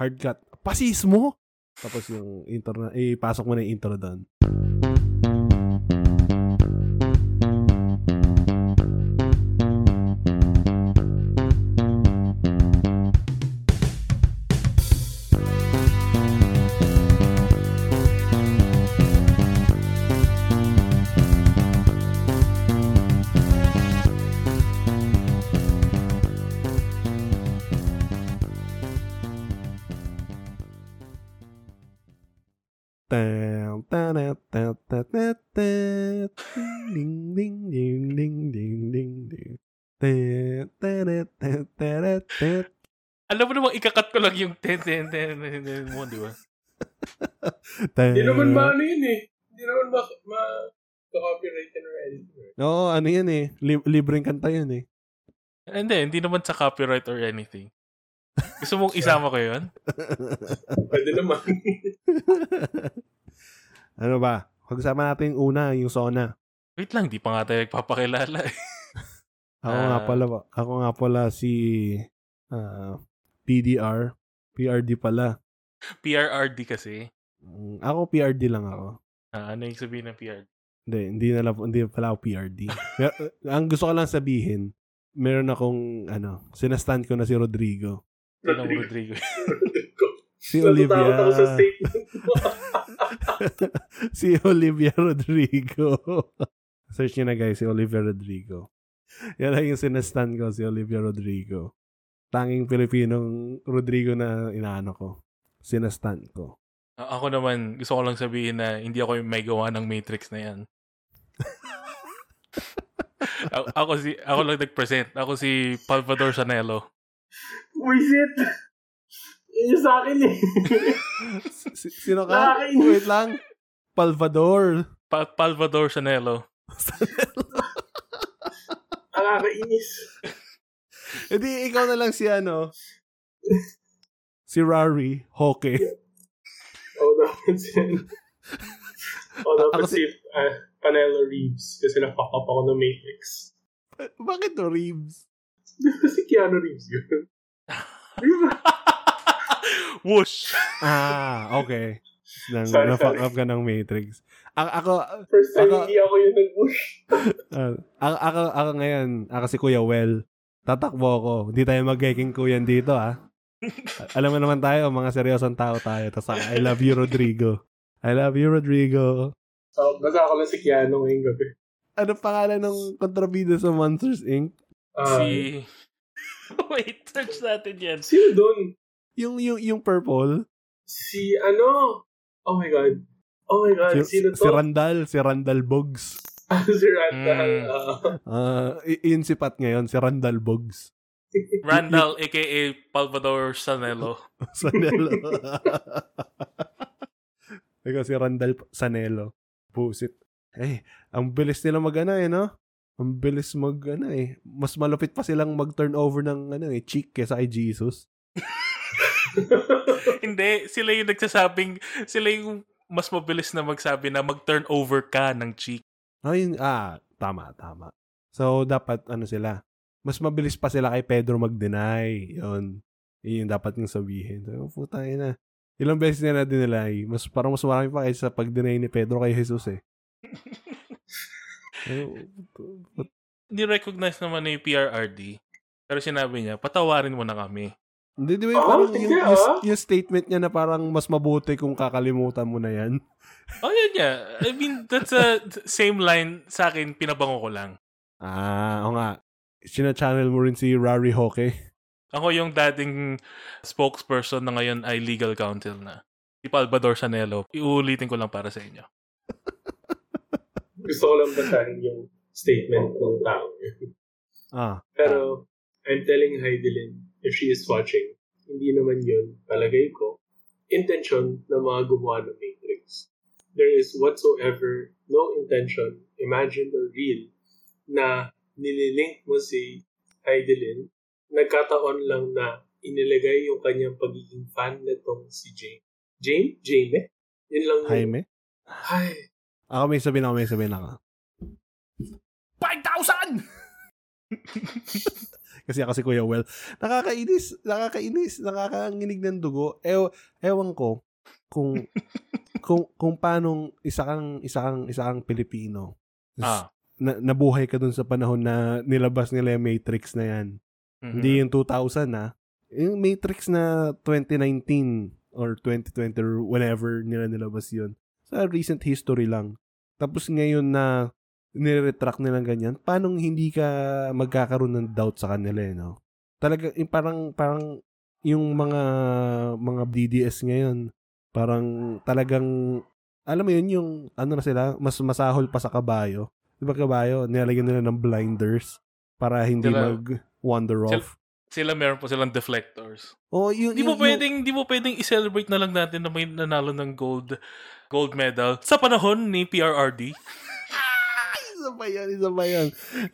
hard cut. Pasis mo! Tapos yung intro ipasok mo na yung intro doon. Lang yung ten, ten, ten, ten, ten mo, di ba? Hindi naman ba ano yun eh. Hindi naman ba ma copyright and anything. Oo, ano yan eh. Lib- libreng kanta yun eh. Hindi, hindi naman sa copyright or anything. Gusto mong isama ko yun? Pwede naman. ano ba? Pag-usapan natin yung una, yung Sona. Wait lang, di pa nga tayo nagpapakilala eh. Ako nga Ah. pala, ako nga pala si ah, PDR. PRD pala. PRRD kasi. Mm, Ako PRD lang ako. Ah, ano yung sabihin ng PRD? Hindi, hindi na lang, hindi pala ako PRD. Pero, uh, ang gusto ko lang sabihin, meron akong, ano, sinastan ko na si Rodrigo. Sinong Rodrigo? Si Natatakot Olivia. ako sa statement mo. si Olivia Rodrigo. Search nyo na guys, si Olivia Rodrigo. Yan lang yung sinastan ko, si Olivia Rodrigo. Tanging Pilipinong Rodrigo na inaano ko. Sinastan ko. Ako naman, gusto ko lang sabihin na hindi ako yung may gawa ng Matrix na yan. ako, ako si ako lang nag-present. Ako si Salvador Sanelo. Wisit! Yun yung sa akin eh. Si- sino ka? Nakakainis. Wait lang. Palvador. Pa- Salvador Sanelo. Nakakainis. Edi ikaw na lang si ano. Si Rari Hoke. Oo dapat siya. Oo dapat si uh, Panelo Reeves kasi na-fuck up ako ng Matrix. Bakit to Reeves? si Keanu Reeves yun. Whoosh! Ah, okay. Nang Sorry, na-fuck sorry. up ka ng Matrix. A- ako, First time Ako- hindi ako yung nag-push. ah, ako, ako, ako ngayon, ako si Kuya Well. Tatakbo ako. Hindi tayo mag-geking kuyan dito, ah. Alam mo naman tayo, mga seryosong tao tayo. Tapos I love you, Rodrigo. I love you, Rodrigo. So, basa ako lang si Keanu ngayong gabi. Ano pangalan ng kontrabida sa Monsters, Inc.? Ah, si... Wait, search natin yan. Sino dun? Yung, yung, yung purple. Si ano? Oh my God. Oh my God. Si, Sino si to? Randall. Si Randall Boggs. si Randall. Mm. ah. Ah, y- yun si Pat ngayon, si Randall Boggs. Randall, aka Salvador Sanelo. Sanelo. Ikaw si Randall Sanelo. Pusit. Eh, ang bilis nila mag ano eh, no? Ang bilis mag ano eh. Mas malupit pa silang mag-turnover ng ano eh, cheek kesa kay Jesus. Hindi, sila yung nagsasabing, sila yung mas mabilis na magsabi na mag-turn over ka ng cheek. Ayun, ah, tama, tama. So, dapat ano sila, mas mabilis pa sila kay Pedro mag-deny. Yun. Yun yung dapat yung sabihin. So, puta na. Ilang beses nila dinelay. Mas, parang mas marami pa kaysa pag-deny ni Pedro kay Jesus eh. Eh, Ni-recognize naman na yung PRRD. Pero sinabi niya, patawarin mo na kami. Hindi, di ba yung, Oh, parang, yung, yung, yung statement niya na parang mas mabuti kung kakalimutan mo na yan. Oh, yun niya. I mean, that's a same line sa akin, pinabango ko lang. Ah, o nga. Sina-channel mo rin si Rari Hoke. Ako yung dating spokesperson na ngayon ay legal counsel na. Si Salvador Sanelo. Iulitin ko lang para sa inyo. Gusto ko lang basahin yung statement ng tao. Ah, Pero, I'm telling Heidelin, if she is watching, hindi naman yun, palagay ko, intention ng mga gumawa ng Matrix. There is whatsoever no intention, imagined or real, na nililink mo si Heidelin, nagkataon lang na inilagay yung kanyang pagiging fan nitong si Jane. Jane? Jane? Yun lang Jaime? Ay, Ako may sabihin ako, may sabihin ako. 5,000! kasi ako si Kuya Well. Nakakainis, nakakainis, nakakaanginig ng dugo. Ew, ewan ko kung kung kung paano isa kang isa kang isa kang Pilipino. Ah. Na, nabuhay ka dun sa panahon na nilabas nila yung Matrix na yan. Mhm. Hindi yung 2000 na. Yung Matrix na 2019 or 2020 or whenever nila nilabas yun. Sa recent history lang. Tapos ngayon na nire-retract nilang ganyan, paano hindi ka magkakaroon ng doubt sa kanila eh, no? Talaga, yung parang, parang yung mga mga DDS ngayon, parang talagang, alam mo yun, yung ano na sila, mas masahol pa sa kabayo. Di ba kabayo, nilalagyan nila ng blinders para hindi Sila- mag-wander Sila- off. Sila meron po silang deflectors. Oh, yung, Di mo pwedeng, di mo pwedeng i-celebrate na lang natin na may nanalo ng gold gold medal sa panahon ni PRRD. Isa pa yan, isa pa yan.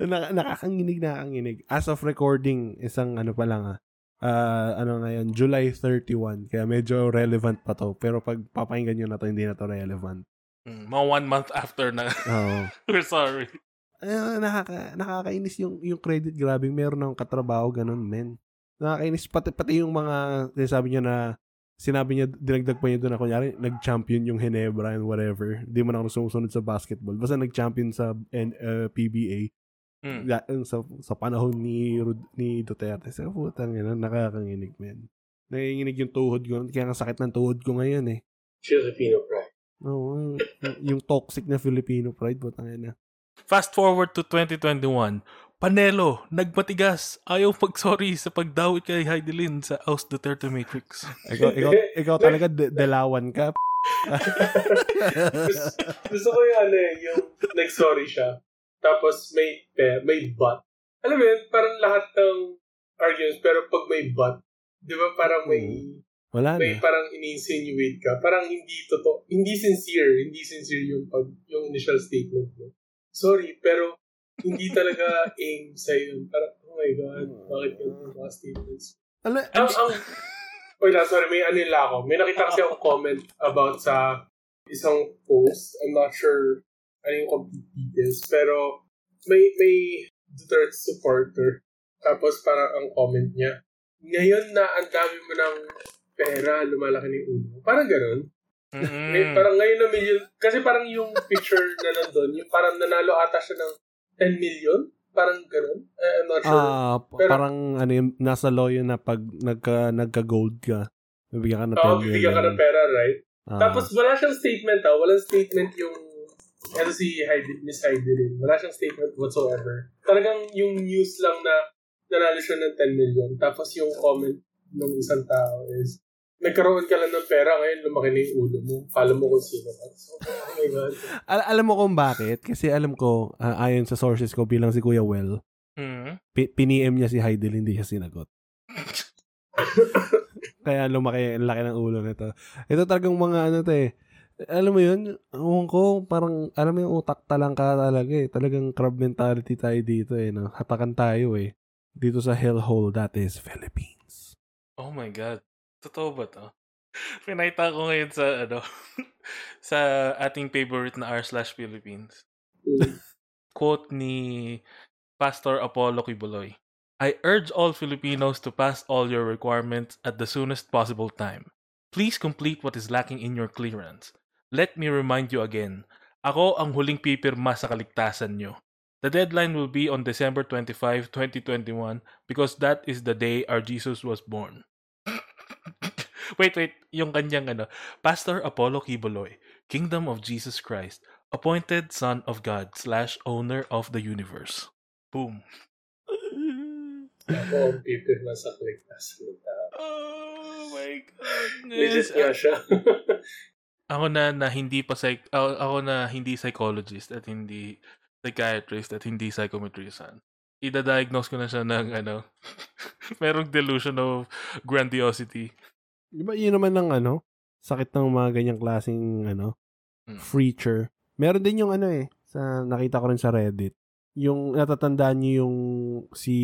Na, nakakanginig, nakakanginig. As of recording, isang ano pa lang ah, ah, ano ngayon, July 31. Kaya medyo relevant pa to. Pero pag papakinggan nyo na to, hindi na to relevant. Mm, mga one month after na. Oo. We're sorry. Ah, nakaka, nakakainis yung, yung credit. Grabe, meron ng katrabaho, ganun, men. Nakakainis. Pati, pati yung mga, sabi niya na, sinabi niya, dinagdag pa niya doon na, kunyari, nag-champion yung Hinebra and whatever. Di man ako sumusunod sa basketball. Basta nag-champion sa N, uh, PBA. Mm. Sa, sa panahon ni Rud- ni Duterte. Sa putang ina, nakakanginig, men. Nanginginig yung tuhod ko. Kaya ang sakit ng tuhod ko ngayon eh. Filipino pride. Oo, yung- yung toxic na Filipino pride, putang ina. Fast forward to 2021. Panelo, nagmatigas. Ayaw mag-sorry sa pagdawit kay Heidelin sa House Duterte Matrix. Ikaw, ikaw, ikaw talaga de- delawan ka. gusto, gusto ko yung ano eh, yung nag-sorry siya. Tapos may pe, may but. Alam mo yun, parang lahat ng arguments, pero pag may but, di ba parang may, Wala may na. parang ini-insinuate ka. Parang hindi totoo, hindi sincere, hindi sincere yung pag, yung initial statement mo. Sorry, pero hindi talaga aim sa yun. Parang, oh my God, bakit yung mga statements? Ala, Ang, ang, Wait lang, sorry, may ano lang ako. May nakita kasi akong comment about sa isang post. I'm not sure ano yung complete details. Pero may may Duterte supporter. Tapos parang ang comment niya, ngayon na ang dami mo ng pera, lumalaki na yung ulo. mo." Parang ganun. Mm-mm. Eh, parang ngayon na million. Kasi parang yung picture na nandun, yung parang nanalo ata siya ng 10 million. Parang ganun. Eh, I'm not sure. ah, p- Pero- parang ano yun, nasa law yun na pag nagka, nagka-gold ka, bibigyan ka ng 10 Oo, million. bibigyan ka ng pera, right? Ah, Tapos wala siyang statement ah. Walang statement yung ano si Heidi, Miss Heidi rin. Wala siyang statement whatsoever. Talagang yung news lang na nanalo siya ng 10 million. Tapos yung comment ng isang tao is, nagkaroon ka lang ng pera ngayon, lumaki na yung ulo mo. Follow mo kung sino ka. So, oh my God. al- alam mo kung bakit? Kasi alam ko, ah, ayon sa sources ko bilang si Kuya Well, Mm. pi- piniem niya si Heidel, hindi siya sinagot. Kaya lumaki, ang laki ng ulo nito. Ito talagang mga ano to eh. Alam mo yun, ewan ko, parang, alam mo yung utak talang ka talaga eh. Talagang crab mentality tayo dito eh. No? Hatakan tayo eh. Dito sa hellhole, that is Philippines. Oh my God. Totoo ba to? Pinakita ko ngayon sa, ano, sa ating favorite na r slash Philippines. Mm. Quote ni Pastor Apollo Kibuloy. I urge all Filipinos to pass all your requirements at the soonest possible time. Please complete what is lacking in your clearance. Let me remind you again, ako ang huling pipirma sa kaligtasan nyo. The deadline will be on December 25, 2021 because that is the day our Jesus was born. wait, wait. Yung kanyang ano, Pastor Apollo Kibuloy, Kingdom of Jesus Christ, appointed Son of God slash owner of the universe. Boom. Ako sa. Oh my God. Legit nga siya. Ako na na hindi pa psych ako, ako na hindi psychologist at hindi psychiatrist at hindi psychometrician. Ida-diagnose ko na siya ng ano, merong delusion of grandiosity. Di ba yun naman ng ano, sakit ng mga ganyang klaseng ano, Hmm. preacher. Meron din yung ano eh, sa nakita ko rin sa Reddit. Yung natatandaan niyo yung si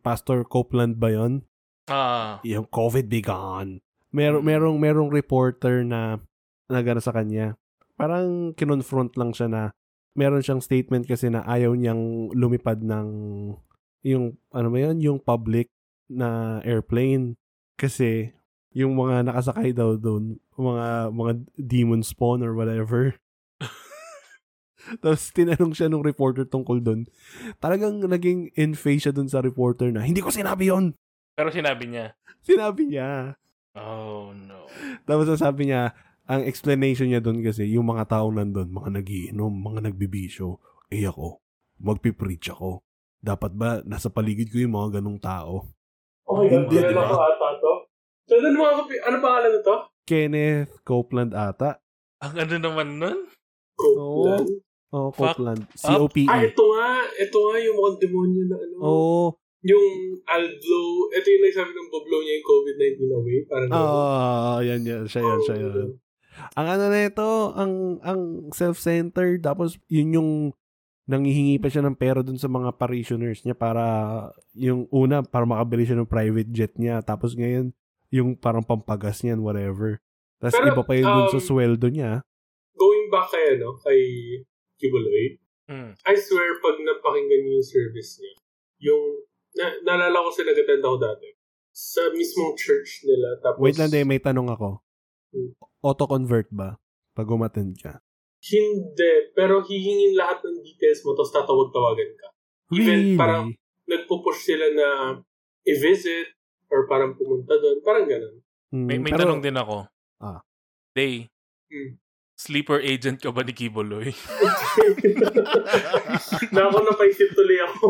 Pastor Copeland ba yon? Ah, Yung COVID be gone. Mer Mm. merong merong reporter na nagano sa kanya. Parang kinonfront lang siya na meron siyang statement kasi na ayaw niyang lumipad ng yung, ano ba yun, yung public na airplane. Kasi, yung mga nakasakay daw doon, mga, mga demon spawn or whatever. Tapos tinanong siya nung reporter tungkol doon. Talagang naging in face siya doon sa reporter na, hindi ko sinabi yon Pero sinabi niya. Sinabi niya. Oh, no. Tapos sabi niya, ang explanation niya doon kasi, yung mga tao nandun, mga nagiinom, mga nagbibisyo, eh ako, magpipreach ako. Dapat ba, nasa paligid ko yung mga ganong tao? Oh my God, Hindi, diba? ko ata. So, ano, mga kapi- ano pangalan nito? Kenneth Copeland ata. Ang ano naman nun? Copeland. Oh, Fuck Copeland. up. C-O-P-E. Ah, ito nga. Ito nga yung mukhang demonyo na ano. Oo. Yung I'll blow. Ito yung nagsabi ng blow niya yung COVID-19 away. Parang Ah, yan, yan. Siya yan, siya yan. Ang ano na ito, ang, ang self-centered, tapos yun yung nangihingi pa siya ng pera dun sa mga parishioners niya para yung una, para makabili siya ng private jet niya. Tapos ngayon, yung parang pampagas niyan, whatever. Tapos Pero, iba pa yun dun sa um, sweldo niya. Going back kay, ano, kay Kibuloy, Hmm. I swear, pag napakinggan niyo yung service niya, yung, na, naalala ko sila nag-attend ako dati, sa mismong church nila, tapos, Wait lang, de, may tanong ako. Hmm. Auto-convert ba? Pag umattend ka? hindi, pero hihingin lahat ng details mo, tapos tatawag-tawagan ka. Even parang nagpo-push sila na i-visit, or parang pumunta doon, parang ganun. Hmm, May, may pero- tanong din ako. Ah. Day, Hmm. sleeper agent ka ba ni Kiboloy? na ako napaisip tuloy ako.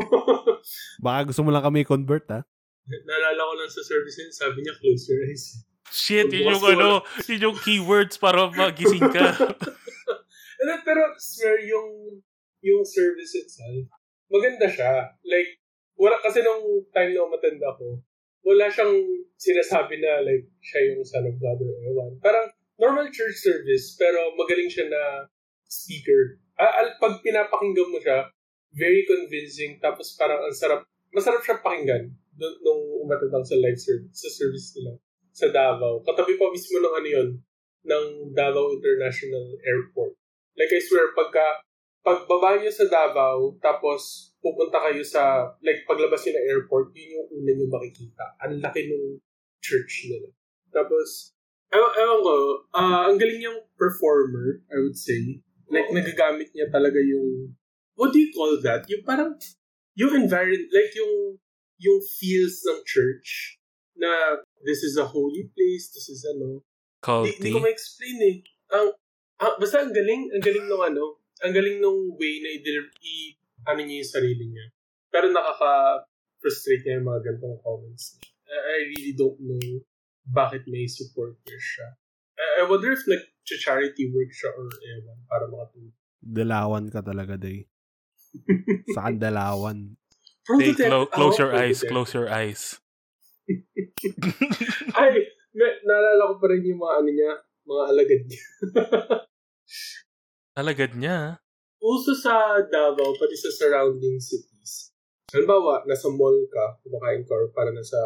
Baka gusto mo lang kami convert, ha? Naalala ko lang sa service niya, sabi niya, close your eyes. Shit, yun yung ano, yun yung keywords para magising ka. Ano, pero swear yung yung service itself, maganda siya. Like, wala kasi nung time na umatenda ko, wala siyang sinasabi na like siya yung son of God or ewan. Parang normal church service, pero magaling siya na speaker. Al- pag pinapakinggan mo siya, very convincing, tapos parang ang sarap, masarap siya pakinggan nung umatenda ako sa live service, sa service nila sa Davao. Katabi pa mismo ng ano yun, ng Davao International Airport. Like I swear, pagka pagbaba niyo sa Davao, tapos pupunta kayo sa, like paglabas niyo ng airport, yun yung una niyo makikita. Ang laki ng church nila. Tapos, ewan, ewan ko, ah, ang galing niyang performer, I would say. Like, nagagamit niya talaga yung, what do you call that? Yung parang, yung environment, like yung, yung feels ng church, na this is a holy place, this is ano, Culty. ko ma-explain eh. Ang, ah, basta ang galing, ang galing nung ano, ang galing nung way na i, ano niya yung sarili niya. Pero nakaka-frustrate niya yung mga gantong comments. I, I really don't know bakit may supporters siya. I, I wonder if nag-charity work siya or ewan para makatulong. Dalawan ka talaga, day. Sa dalawan. Day, clo- close ako, your eyes, close your eyes. Ay, may, naalala ko pa rin yung mga ano niya, mga alagad niya. Alagad niya. Uso sa Davao, pati sa surrounding cities. Halimbawa, nasa mall ka, kumakain ka, or para nasa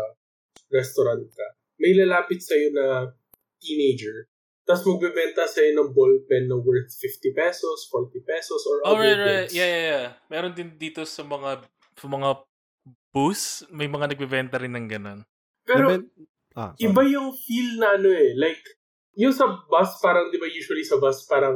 restaurant ka, may lalapit sa'yo na teenager, tapos magbebenta sa'yo ng ballpen na worth 50 pesos, 40 pesos, or Oh, other right, right. goods. Yeah, yeah, yeah. Meron din dito sa mga sa mga booths, may mga nagbebenta rin ng ganun. Pero Naben- ah, sorry. iba yung feel na ano eh, like, yung sa bus, parang, di ba usually sa bus, parang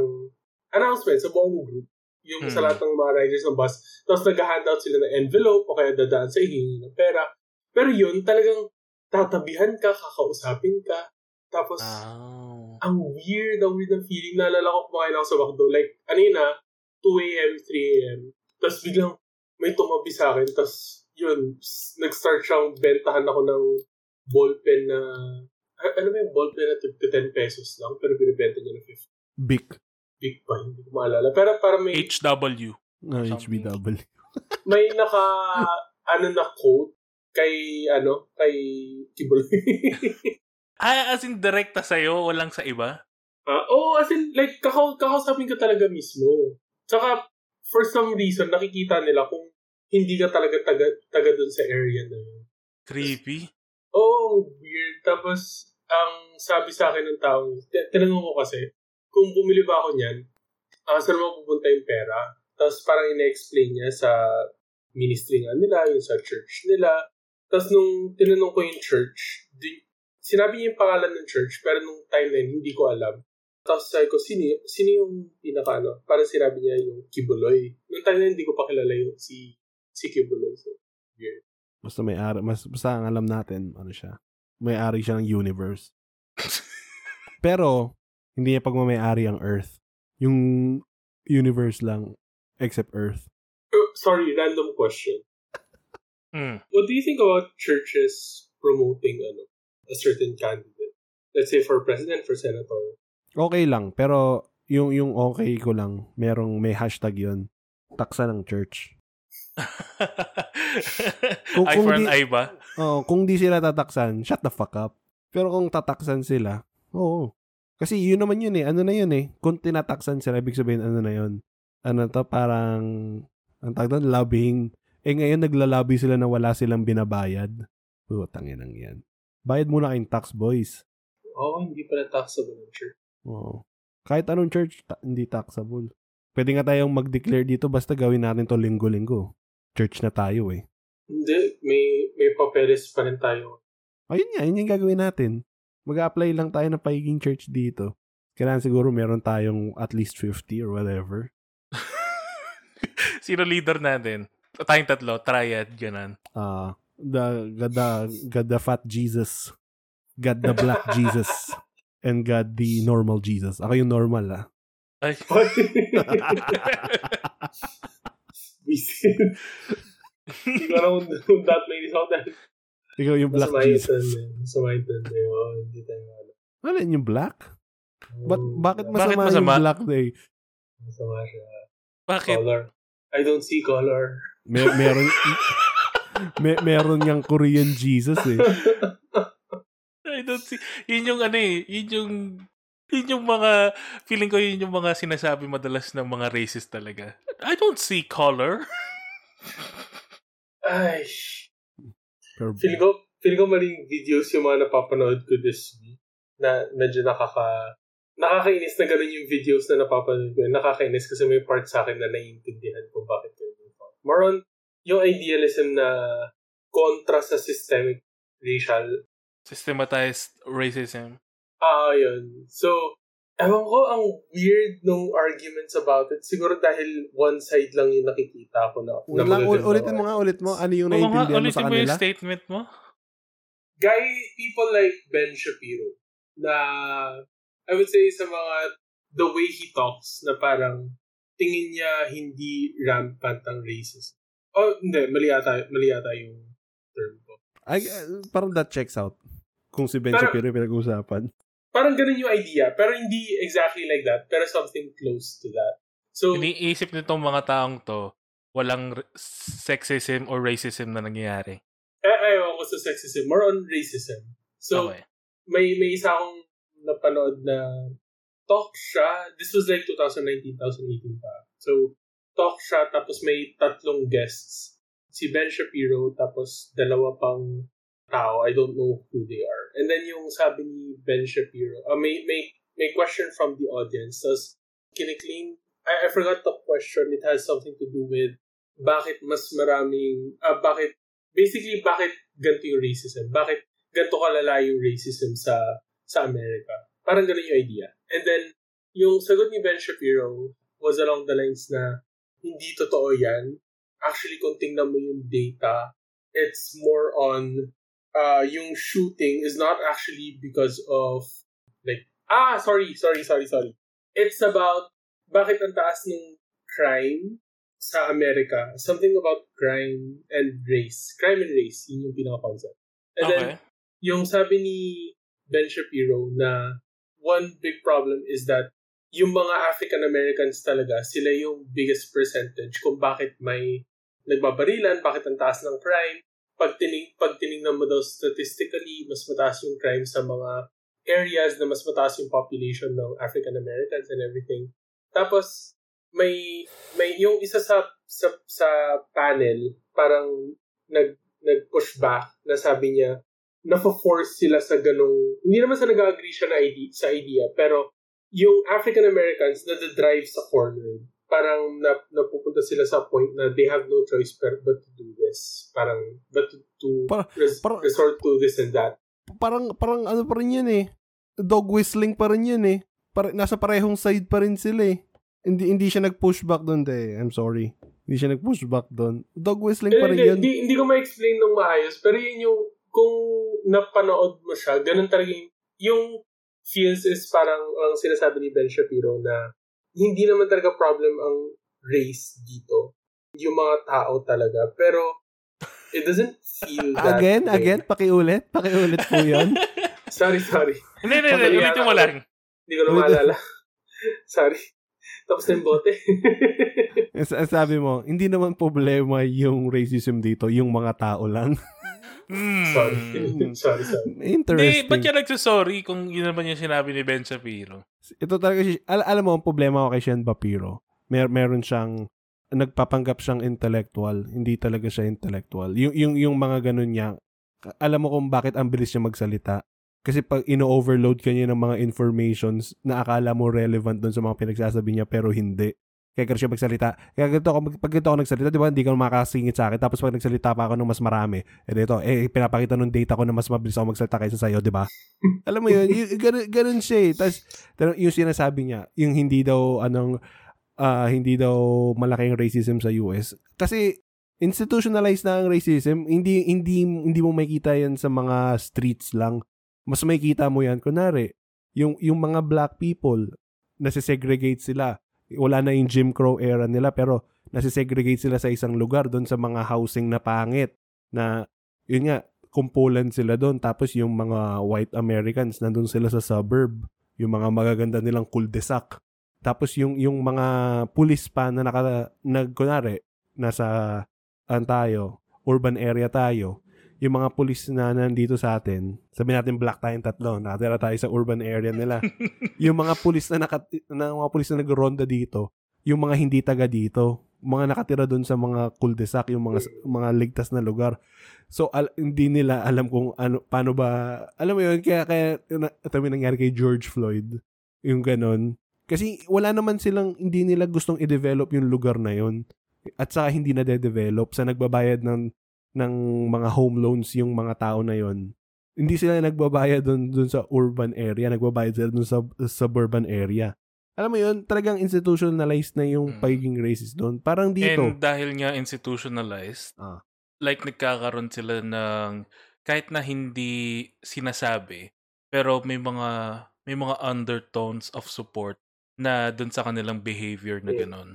announcement sa buong group, yung sa Hmm. lahat ng mga riders ng bus, tapos nag-handout sila ng envelope o kaya dadaan sa hihingi ng pera. Pero yun, talagang tatabihan ka, kakausapin ka, tapos Oh. ang weird, ang weird ng feeling. Naalala ko kumakain ako sa McDo. Like, ano yun ah, 2 a.m., 3 a.m. Tapos biglang may tumabi sa akin. Tapos yun, nag-start siyang bentahan ako ng ballpen na, ano ba yung ballpen na tig- 10 pesos lang, pero binibenta niya na 50. Bic. Big pa, hindi ko maalala. Pero parang may, HW. No, Something. HBW. may naka, ano na quote kay, ano, kay Kibuloy. Ah, as in direkta sa'yo, walang sa iba? Ah, oo, as in, like, kakaw kakausapin ka talaga mismo. Tsaka, for some reason, nakikita nila kung hindi ka talaga taga, taga dun sa area na yun. Creepy. Oo, weird. Tapos, ang sabi sa akin ng tao, t- tinanong ko kasi, kung bumili ba ako niyan, ah, saan mo pupunta yung pera? Tapos parang ina-explain niya sa ministry nga nila, yung sa church nila. Tapos nung tinanong ko yung church, di, sinabi niya yung pangalan ng church, pero nung time na yun, hindi ko alam. Tapos sabi ko, sino, sino yung pinaka ano? Parang sinabi niya yung Kibuloy. Nung time na yun, hindi ko pa kilala yung si, si Kibuloy. So, weird. Basta may ari, mas, basta ang alam natin, ano siya, may ari siya ng universe. Pero, hindi niya pagmamayari ang Earth. Yung universe lang, except Earth. Uh, sorry, random question. Mm. What do you think about churches promoting ano, a certain candidate? Let's say for president, for senator. Okay lang, pero yung yung okay ko lang, merong may hashtag yun. Taksa ng church. Kung- eye kung for an di- eye ba? Oo, kung di sila tataksan, shut the fuck up. Pero kung tataksan sila, oo. Kasi yun naman yun eh. Ano na yun eh. Kung tinataksan sila, ibig sabihin ano na yun. Ano to, parang, ang tawag doon, lobbying. Eh ngayon, naglalabi sila na wala silang binabayad. Putang inang yan. Bayad muna kayong tax, boys. Oo, oh, hindi pala taxable ng church. Oo. Kahit anong church, ta- hindi taxable. Pwede nga tayong mag-declare dito basta gawin natin to linggo-linggo. Church na tayo eh. Hindi, may, may papeles pa rin tayo. Ayun nga, yun yung gagawin natin. Mag-apply lang tayo ng pagiging church dito. Kailangan siguro meron tayong at least 50 or whatever. Sino leader natin? Tayong tatlo, triad, ganun. Uh, the, God, the, God the fat Jesus. God the black Jesus. And God the normal Jesus. Ako yung normal ah. Ay. Hindi ko alam kung, that may result. Ikaw yung black Masama Jesus. tanda. Masama yung tanda. Oo, hindi tayo alam. Wala yung black? But, bakit masama. masama, masama? yung black day? Masama siya. Bakit? Color. I don't see color. May, meron, may, meron yung Korean Jesus eh. I don't see. Yun yung ano eh. Yun yung yun yung mga, feeling ko yun yung mga sinasabi madalas ng mga racist talaga. I don't see color. Ay. Pero, Feeling ko, feeling ko maling videos yung mga napapanood ko this week na medyo nakaka nakakainis na ganun yung videos na napapanood ko. Nakakainis kasi may part sa akin na naiintindihan kung bakit ganun yung thought. More on, yung idealism na kontra sa systemic racial. Systematized racism. Ah, yun. So, ewan ko, ang weird nung arguments about it. Siguro dahil one side lang yung nakikita ko na. na lang, ul- ulitin mo nga, ulit mo. Ano yung naiintindihan mo ulitin sa mo yung kanila? statement mo. guy, people like Ben Shapiro, na I would say sa mga, the way he talks, na parang tingin niya hindi rampant ang racism. Oh, hindi, mali ata, mali ata yung term ko. Ay, uh, parang that checks out. Kung si Ben Pero- Shapiro yung pinag-uusapan. Parang ganun yung idea, pero hindi exactly like that, pero something close to that. So, Iniisip nitong mga taong to, walang sexism or racism na nangyayari. eh, ayaw ko sa sexism, more on racism. So, okay. may may isa akong napanood na talk siya. This was like 2019, 2018 pa. So, talk siya, tapos may tatlong guests. Si Ben Shapiro, tapos dalawa pang tao. I don't know who they are. And then yung sabi ni Ben Shapiro, uh, may, may, may question from the audience. Tapos, kiniklaim, I, I forgot the question. It has something to do with bakit mas maraming, ah, bakit, basically, bakit ganito yung racism? Bakit ganito kalala yung racism sa sa Amerika? Parang ganun yung idea. And then, yung sagot ni Ben Shapiro was along the lines na hindi totoo yan. Actually, kung tingnan mo yung data, it's more on uh, yung shooting is not actually because of like, ah, sorry, sorry, sorry, sorry. It's about bakit ang taas ng crime sa Amerika. Something about crime and race. Crime and race, yun yung pinaka-concept. And then, Okay. yung sabi ni Ben Shapiro na one big problem is that yung mga African Americans talaga, sila yung biggest percentage kung bakit may nagbabarilan, bakit ang taas ng crime. Pag, tining, pag tinignan mo daw statistically, mas mataas yung crime sa mga areas na mas mataas yung population ng African Americans and everything. Tapos, may, may yung isa sa, sa, sa panel, parang nag, nag-push back na sabi niya, na-force sila sa ganong, hindi naman sa nag-agree siya na idea, sa idea, pero yung African Americans na the drive sa corner, parang na, napupunta sila sa point na they have no choice but, but to do this. Parang, but to, to Para- res- para- resort to this and that. Parang, parang ano pa rin yan eh. Dog whistling pa rin yan eh. Para, nasa parehong side pa rin sila eh. Hindi, hindi siya nag-push back doon eh. I'm sorry. Hindi siya nag-push back doon. Dog whistling pa rin Hindi, yan. hindi, hindi ko ma-explain ng maayos, pero yun yung, kung napanood mo siya, ganun talaga yung, yung feels is parang ang sinasabi ni Ben Shapiro na hindi naman talaga problem ang race dito. Yung mga tao talaga. Pero, it doesn't feel that Again, way. again, pakiulit. Pakiulit po yun. Sorry, sorry. Hindi, hindi, hindi. Ulitin mo lang. Hindi ko na maalala. sorry. Tapos na yung bote. Sabi mo, hindi naman problema yung racism dito, yung mga tao lang. Hmm. sorry. sorry, sorry. Hindi, Interesting. ba't yan nagsasorry kung yun naman yung sinabi ni Ben Shapiro? Ito talaga, si- al- alam mo, ang problema ko kay Shen Papiro, mer meron siyang, nagpapanggap siyang intellectual, hindi talaga siya intellectual. Yung, yung, yung mga ganun niya, alam mo kung bakit ang bilis niya magsalita. Kasi pag ino-overload ka niya ng mga informations na akala mo relevant doon sa mga pinagsasabi niya pero hindi. Kaya ganun siya magsalita. Kaya ganito ako, pag ganito ako nagsalita, di ba, hindi ka makakasingit sa akin. Tapos pag nagsalita pa ako ng mas marami, eh dito, eh, pinapakita ng data ko na mas mabilis ako magsalita kaysa sa'yo, di ba? Alam mo yun, y- ganun, ganun siya eh. Tapos, yung sinasabi niya, yung hindi daw, anong, ah, hindi daw malaking racism sa US. Kasi, institutionalized na ang racism, hindi, hindi, hindi mo makita yan sa mga streets lang. Mas makikita mo yan, kunwari, yung, yung mga black people, nasisegregate sila. Wala na yung Jim Crow era nila, pero nasisegregate sila sa isang lugar doon sa mga housing na pangit. Na, yun nga, kumpulan sila doon. Tapos yung mga white Americans, nandun sila sa suburb. Yung mga magaganda nilang cul-de-sac. Tapos yung, yung mga pulis pa na naka, nag, kunwari, nasa, an tayo, urban area tayo, yung mga pulis na nandito sa atin, sabi natin black tayong tatlo, nakatira tayo sa urban area nila. yung mga pulis na, naka, na mga pulis na nagronda dito, yung mga hindi taga dito, mga nakatira doon sa mga cul-de-sac, yung mga mga ligtas na lugar. So al- hindi nila alam kung ano paano ba alam mo yun kaya kaya na, ito may nangyari kay George Floyd yung ganon kasi wala naman silang hindi nila gustong i-develop yung lugar na yun at saka hindi na de-develop sa nagbabayad ng ng mga home loans yung mga tao na yon hindi sila nagbabayad doon doon sa urban area nagbabayad sila doon sa suburban area alam mo yun talagang institutionalized na yung Mm. pagiging racist doon parang dito And dahil nga institutionalized, Ah. like nagkakaroon sila ng kahit na hindi sinasabi, pero may mga may mga undertones of support na dun sa kanilang behavior na Mm. ganun.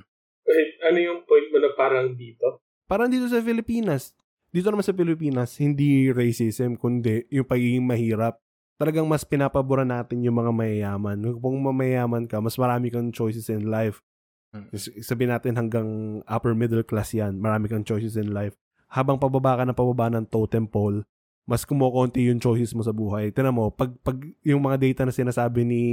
Wait, ano yung point mo na parang dito? Parang dito sa Pilipinas. Dito naman sa Pilipinas, hindi racism, kundi yung pagiging mahirap. Talagang mas pinapabura natin yung mga mayayaman. Kung mamayaman ka, mas marami kang choices in life. Mm. S- Sabihin natin hanggang upper middle class yan, marami kang choices in life. Habang pababa ka ng pababa ng totem pole, mas kumukonti yung choices mo sa buhay. Tinan mo, pag, pag yung mga data na sinasabi ni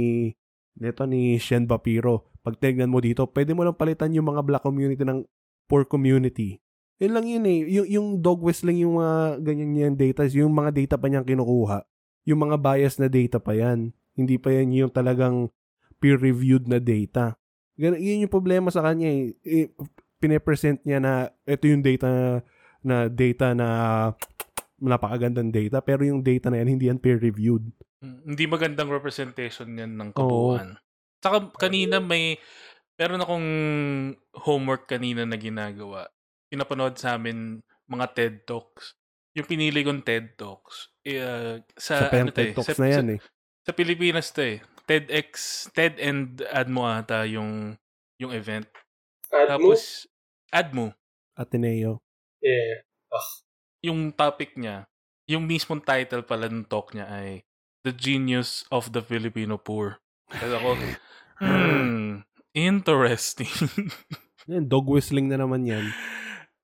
neto ni Shen Papiro, pag tinignan mo dito, pwede mo lang palitan yung mga black community ng poor community. Yun lang yun eh. Yung, yung dog whistling, yung mga ganyan yan data, yung mga data pa niyang kinukuha. Yung mga bias na data pa yan. Hindi pa yan yung talagang peer-reviewed na data. Gan- yun yung problema sa kanya eh. eh pine-present niya na ito yung data na data na napakagandang data pero yung data na yan hindi yan peer-reviewed. Mm, Hindi magandang representation yan ng kabuuan. Saka kanina may meron akong homework kanina na ginagawa. Pinapanood sa amin mga TED Talks. Yung pinili kong TED Talks eh, sa, Sa ano to eh, TED Talks sa, na yan sa, eh. sa Pilipinas to eh. TEDx, TED and Admo ata yung yung event. Add mo? Tapos Admo, Ateneo. Yeah. yung topic niya, yung mismong title pala ng talk niya ay The Genius of the Filipino Poor. Kaya ako, hmm, interesting. Yan, dog whistling na naman yan.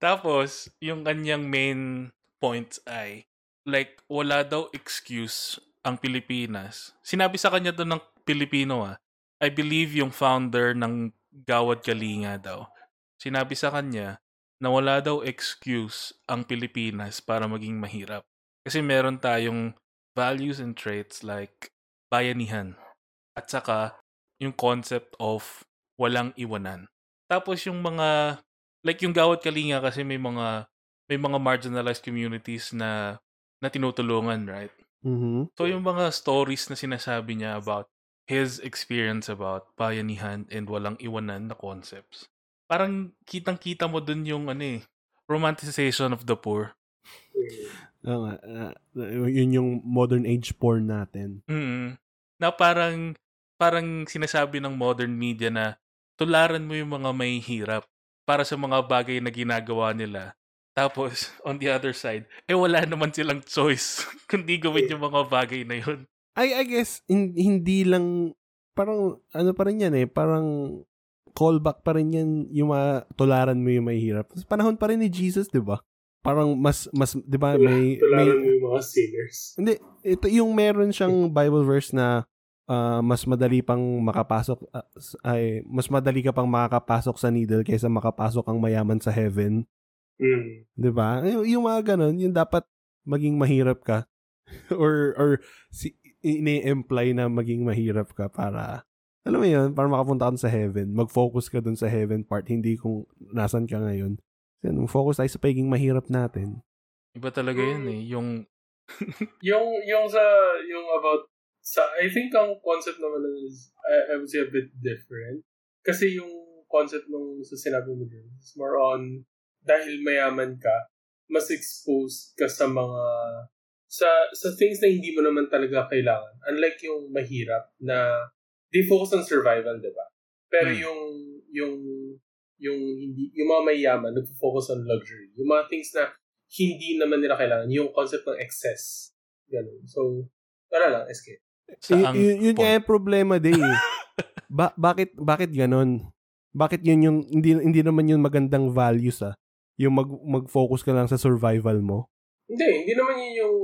Tapos, yung kanyang main points ay, like, wala daw excuse ang Pilipinas. Sinabi sa kanya doon ng Pilipino ah, I believe yung founder ng Gawad Kalinga daw. Sinabi sa kanya na wala daw excuse ang Pilipinas para maging mahirap. Kasi meron tayong values and traits like bayanihan. At saka, yung concept of walang iwanan. Tapos yung mga, like yung Gawad Kalinga kasi may mga, may mga marginalized communities na, na tinutulungan, right? Mhm. So yung mga stories na sinasabi niya about his experience about bayanihan and walang iwanan na concepts. Parang kitang-kita mo dun yung ano eh, romanticization of the poor. Oo nga, ah, yun yung modern age porn natin. Mm. Na parang parang sinasabi ng modern media na tularan mo yung mga may hirap para sa mga bagay na ginagawa nila. Tapos, on the other side, eh wala naman silang choice kundi gawin yung mga bagay na yun. I, I guess, hin- hindi lang, parang, ano pa rin yan eh, parang callback pa rin yan yung mga tularan mo yung may hirap. Sa panahon pa rin ni Jesus, di ba? Parang mas, mas, di ba, may, may, Tularan mo yung mga sinners. Hindi, ito yung meron siyang Bible verse na ah, mas madali pang makapasok s- ay mas madali ka pang makakapasok sa needle kaysa makapasok ang mayaman sa heaven, Mm. 'di ba? Yung, yung mga ganun, yung dapat maging mahirap ka or or si ini-imply na maging mahirap ka para alam mo yun, para makapunta ka sa heaven. Mag-focus ka dun sa heaven part, hindi kung nasan ka ngayon. Yan, focus tayo sa pagiging mahirap natin. Iba talaga yun eh. Yung, Yung, yung sa, yung about, sa, I think ang concept naman is, I, I would say a bit different. Kasi yung concept nung sa sinabi mo dun is more on, dahil mayaman ka, mas exposed ka sa mga, sa, sa things na hindi mo naman talaga kailangan. Unlike yung mahirap na, they focus on survival, di ba? Pero Hmm. yung, yung, yung hindi, yung mga mayaman, nag-focus on luxury. Yung mga things na hindi naman nila kailangan, yung concept ng excess. Ganun. So, wala lang, escape. Saang Y- yun, yun nga point? yung problema din eh. ba- bakit bakit ganon? Bakit yun yung hindi hindi naman yun magandang values ah. Yung mag mag-focus ka lang sa survival mo. Hindi, hindi naman yun yung,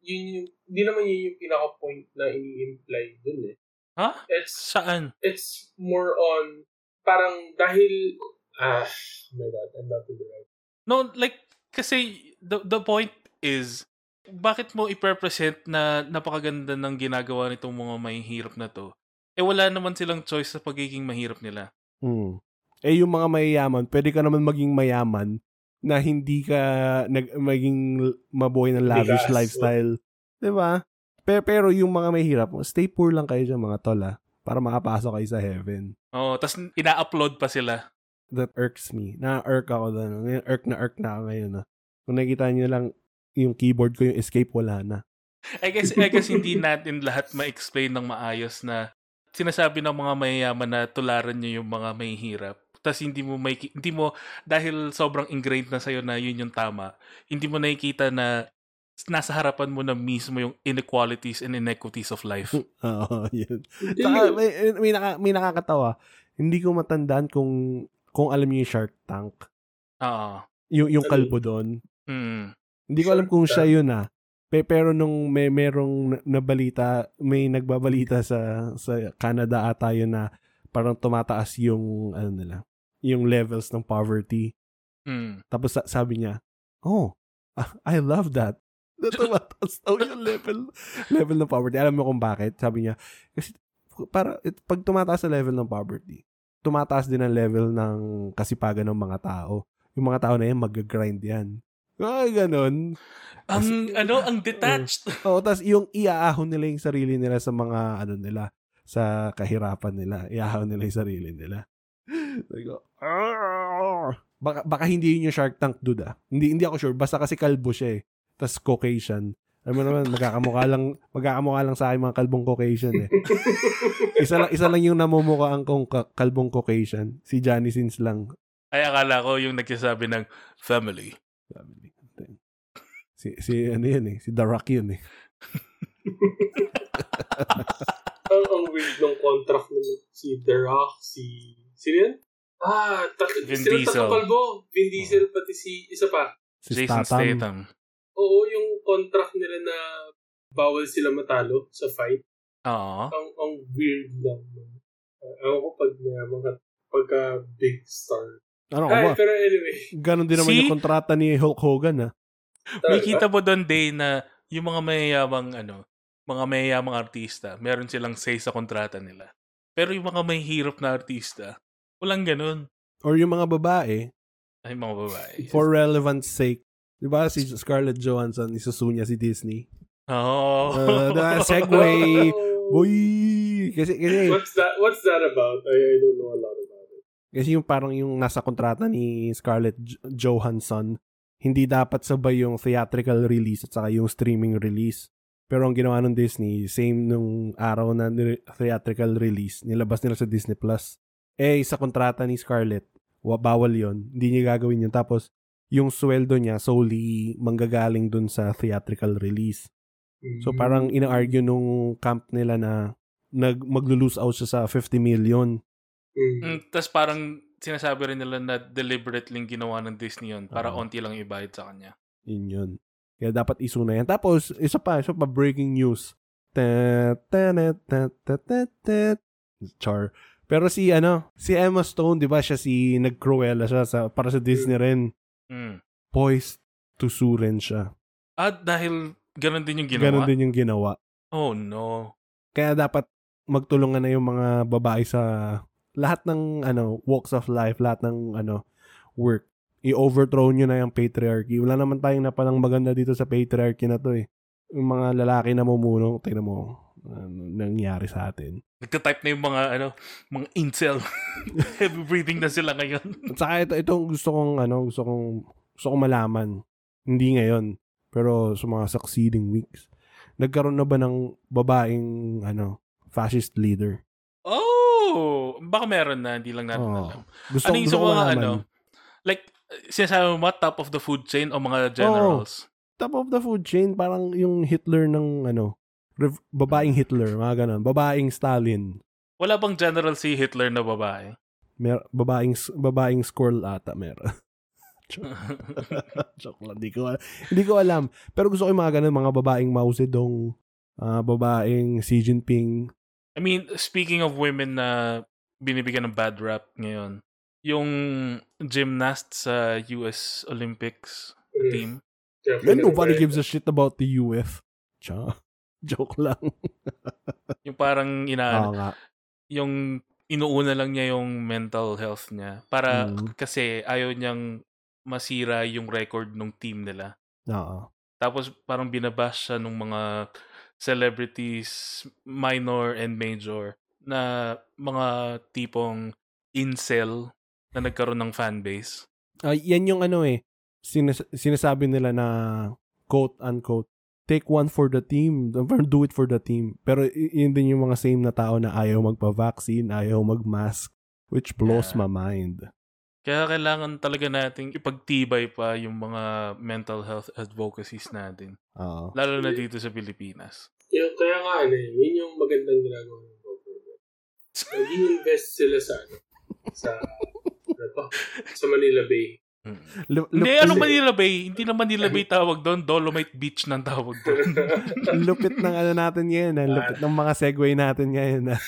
yun yung, hindi naman yun yung pinaka-point na ini-imply dun eh. ha? It's, Saan? it's more on, parang dahil, ah, oh my god, I'm not the right. No, like, kasi the, the point is, bakit mo i-represent na napakaganda ng ginagawa nitong mga may hirap na to? Eh wala naman silang choice sa pagiging mahirap nila. Hmm. Eh yung mga mayayaman, pwede ka naman maging mayaman na hindi ka nag maging mabuhay ng lavish Bigas. lifestyle. 'Di ba? Pero, pero yung mga may hirap, stay poor lang kayo dyan mga tol ah, para makapasok kayo sa heaven. Oh, tas ina-upload pa sila. that irks me. Na-irk ako doon. Ngayon, irk na irk na ako ngayon. ah. Kung nakikita niyo lang yung keyboard ko, yung escape, wala na. I guess, I guess hindi natin lahat ma-explain ng maayos na sinasabi ng mga mayayaman na tularan nyo yung mga may hirap. Tapos hindi mo may hindi mo dahil sobrang ingrained na sa'yo na yun yung tama, hindi mo nakikita na nasa harapan mo na mismo yung inequalities and inequities of life. Oo, yun. Hindi Saka, yun. may, may, naka, may nakakatawa. Hindi ko matandaan kung kung alam niyo yung Shark Tank. Oo. Yung, yung Ano kalbo doon. Mm. Hindi ko alam kung siya yun ah. Pe, pero nung may merong na- nabalita, may nagbabalita sa sa Canada ata yun na parang tumataas yung ano nila, yung levels ng poverty. Mm. Tapos sa- sabi niya, "Oh, I love that." Tumataas daw yung level level ng poverty. Alam mo kung bakit? Sabi niya, kasi para it- pag tumataas ang level ng poverty, tumataas din ang level ng kasipagan ng mga tao. Yung mga tao na yan, mag-grind yan. Ay, ganun. Ang ano, ang detached. Oo, tas yung iaahon nila yung sarili nila sa mga ano nila, sa kahirapan nila. Iaahon nila yung sarili nila. "Arr!" baka, baka hindi yun yung Shark Tank dude ah. Hindi, hindi ako sure. Basta kasi kalbo siya eh. Tas Caucasian. Alam mo naman, magkakamukha lang, magkakamukha lang sa akin mga kalbong Caucasian eh. isa lang, isa lang yung namumukha ang kong ka- kalbong Caucasian. Si Johnny Sins lang. Ay, akala ko yung nagsasabi ng family. Ni- Si, si, ano yun eh. Si The Rock yun eh. ang, ang weird ng contract nila. Si The Rock, si... Sino yan? Ah, tat- Vin sila Diesel. kalbo. Vin Diesel, pati si... Isa pa. Si Jason Statham. Statham. Oo, yung contract nila na bawal sila matalo sa fight. Oo. Ang, ang weird lang. Uh, ewan ko pag mayaman ka, pagka big star. Ano ka ba? Ay, pero anyway. Ganon din naman See? yung kontrata ni Hulk Hogan ah. May kita mo doon, Day, na yung mga mayayamang, ano, mga mayayamang artista, meron silang say sa kontrata nila. Pero yung mga may hirap na artista, walang ganun. Or yung mga babae, Ay, mga babae. for relevance sake, di ba si Scarlett Johansson, isusu niya si Disney. Oh. Uh, the segue. Oh. Boy! Kasi, kasi, What's that? What's that about? I, I don't know a lot about it. kasi yung parang yung nasa kontrata ni Scarlett J- Johansson, hindi dapat sabay yung theatrical release at saka yung streaming release. Pero ang ginawa ng Disney, same nung araw na ni- theatrical release, nilabas nila sa Disney Plus. Eh, sa kontrata ni Scarlett, wa, bawal yon Hindi niya gagawin yun. Tapos, yung sweldo niya solely manggagaling dun sa theatrical release. So, parang ina-argue nung camp nila na nag maglo-lose out siya sa 50 million. Mm. Mm, Tapos parang sinasabi rin nila na deliberately ginawa ng Disney yun para Oo. onti lang ibayad sa kanya. Yun yun. Kaya dapat iso na yan. Tapos, isa pa, isa pa breaking news. Ta- ta- na- ta- ta- ta- ta- Char. Pero si, ano, si Emma Stone, di ba, siya si, nag-Cruella siya sa, para sa Disney rin. Mm. Poised to sue rin siya. At dahil ganun din yung ginawa. Ganon din yung ginawa. Oh no. Kaya dapat magtulungan na yung mga babae sa lahat ng ano walks of life, lahat ng ano work. I-overthrow nyo na yung patriarchy. Wala naman tayong napalang maganda dito sa patriarchy na to eh. Yung mga lalaki na mumuno, tingnan mo, ano, nangyari sa atin. Nagka-type na yung mga ano, mga incel. Heavy breathing na sila ngayon. At saka ito, itong gusto kong, ano, gusto kong, gusto kong malaman. Hindi ngayon, pero sa mga succeeding weeks. Nagkaroon na ba ng babaeng, ano, fascist leader? Oh! Baka meron na, hindi lang natin Oo. alam. Gusto, Ano yung gusto sa ko mga malaman. ano? Like, sinasabi mo ba top of the food chain o mga generals? top of the food chain, parang yung Hitler ng ano, rev- babaeng Hitler, mga ganun. Babaeng Stalin. Wala bang general si Hitler na babae? Mer babaeng, babaeng squirrel ata meron. Joke. Lang. Hindi ko, al- hindi ko alam. Pero gusto ko yung mga ganun, mga babaeng Mao Zedong, ah, babaeng Xi Jinping. I mean, speaking of women na binibigyan ng bad rap ngayon, yung gymnast sa US Olympics Mm. team, And nobody gives a shit about the UF. Cha. Joke lang. yung parang ina nga. yung inuuna lang niya yung mental health niya para Mm. kasi ayaw niyang masira yung record ng team nila. Oo. Tapos parang binabash siya ng mga celebrities, minor and major, na mga tipong incel na nagkaroon ng fanbase. Ah, yan yung ano eh, sinas- sinasabi nila na quote unquote, take one for the team, do it for the team. Pero yun din yung mga same na tao na ayaw magpa-vaccine, ayaw mag-mask, which blows Yeah. my mind. Kaya kailangan talaga nating ipagtibay pa yung mga mental health advocacies natin. Oo. Lalo na dito sa Pilipinas. Yung, kaya nga, ano, eh, yun yung magandang ginagawa ng government. Nag-invest sila sa, ano, sa, ano sa Manila Bay. Mm. Lu- Hindi, ano Manila Bay? Hindi na Manila Bay tawag doon. Dolomite Beach ng tawag doon. lupit ng ano natin ngayon, ah. lupit ng mga segue natin ngayon. ah.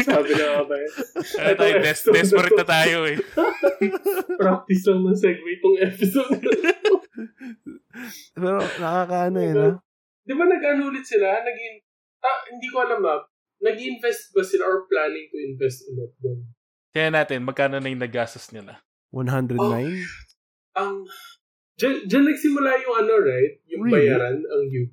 Sabi na nga ba eh. Ano tayo, des- desperate na tayo eh. Practice lang ng segue itong episode. Pero nakakaano yun, ha? Di ba nag-ano ulit sila? Naging, ah, hindi ko alam ah. Nag-invest ba sila or planning to invest ulit doon? Kaya natin, magkano na yung nagastos nila? 109? Ang, dyan, dyan nagsimula yung ano, right? Yung Really? bayaran, ang UP.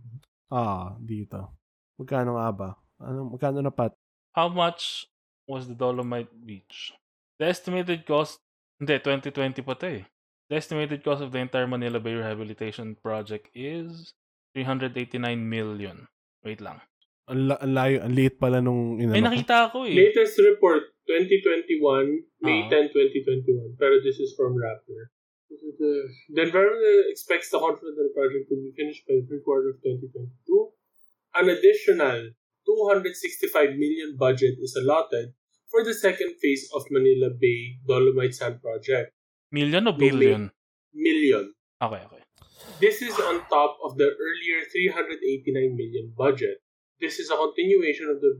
Ah, dito. Magkano nga ba? Ano, magkano na pat? How much was the Dolomite Beach? The estimated cost, hindi, 2020 pa to eh. The estimated cost of the entire Manila Bay Rehabilitation Project is 389 million. Wait lang. Ang, la- ang layo, ang liit pala nung Ay, inano ko. nakita ko eh. Latest report, 2021, May Ah. 10, 2021. Pero this is from Rappler. The environment expects the confident project to be finished by the third quarter of 2022. An additional 265 million budget is allotted for the second phase of Manila Bay Dolomite Sand Project. Million o May- billion? Million. Okay, okay. This is on top of the earlier 389 million budget. This is a continuation of the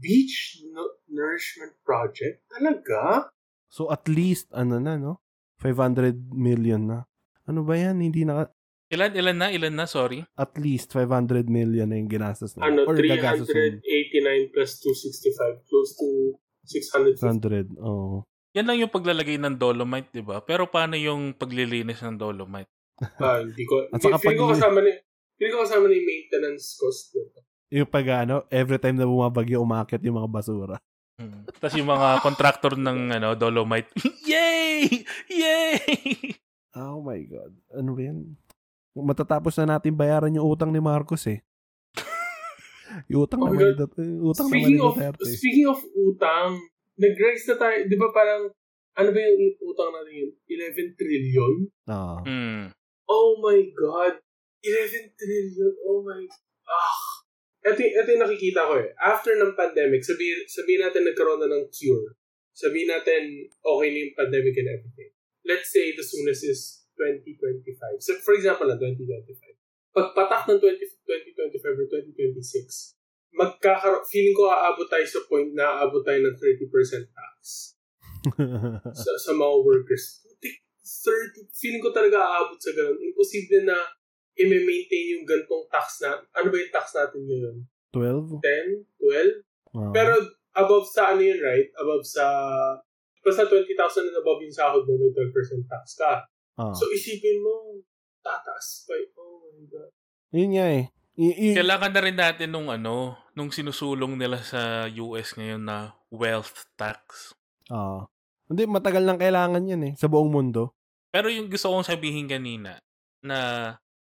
Beach Nu- Nourishment Project. Talaga? So at least, ano na, no? 500 million na. Ano ba yan? Hindi na, Ilan, ilan na, ilan na, sorry. at least 500 million na yung ginastos na. Ano, Or gagastos na. 389 plus 265, close to 600. 100. Oo. Yan lang yung paglalagay ng dolomite, di ba? Pero paano yung paglilinis ng dolomite? Ah, hindi ko. At saka feeling ko pag- kasama ni feeling ko kasama ni maintenance cost. nito. Yung pag ano, every time na bumabagyo, umakit yung mga basura. Hmm. Tapos yung mga contractor ng ano, dolomite, yay! Yay! Oh my God. Ano ba yan? Matatapos na natin bayaran yung utang ni Marcos eh. yung utang Oh naman ni yung utang naman Speaking ni of Duterte. speaking of utang, nag-rise na tayo, 'di ba parang ano ba yung utang natin yun? 11 trillion? Oo. Hmm. Oh my God. 11 trillion. Oh my... Ah. Ito, ito yung nakikita ko eh. After ng pandemic, sabihin, sabihin natin nagkaroon na ng cure. Sabihin natin okay na yung pandemic and everything. Let's say the soonest is 2025. So for example na 2025. Pagpatak ng 20, 2025 or 2026, magkakaroon, feeling ko aabot tayo sa point na aabot tayo ng 30% tax sa, sa mga workers. Putik, 30, feeling ko talaga aabot sa ganun. Imposible na i-maintain yung gantong tax na, ano ba yung tax natin ngayon? 12? 10? 12? Oo. Pero above sa ano yun, right? Above sa, basta 20,000 and above yung sahod mo, may 12% tax ka. Oo. So isipin mo, tataas pa. Oh my God. Yun nga eh. Y- y- Kailangan na rin natin nung ano, nung sinusulong nila sa US ngayon na wealth tax. Oo. Hindi, matagal nang kailangan yan eh. Sa buong mundo. Pero yung gusto kong sabihin kanina na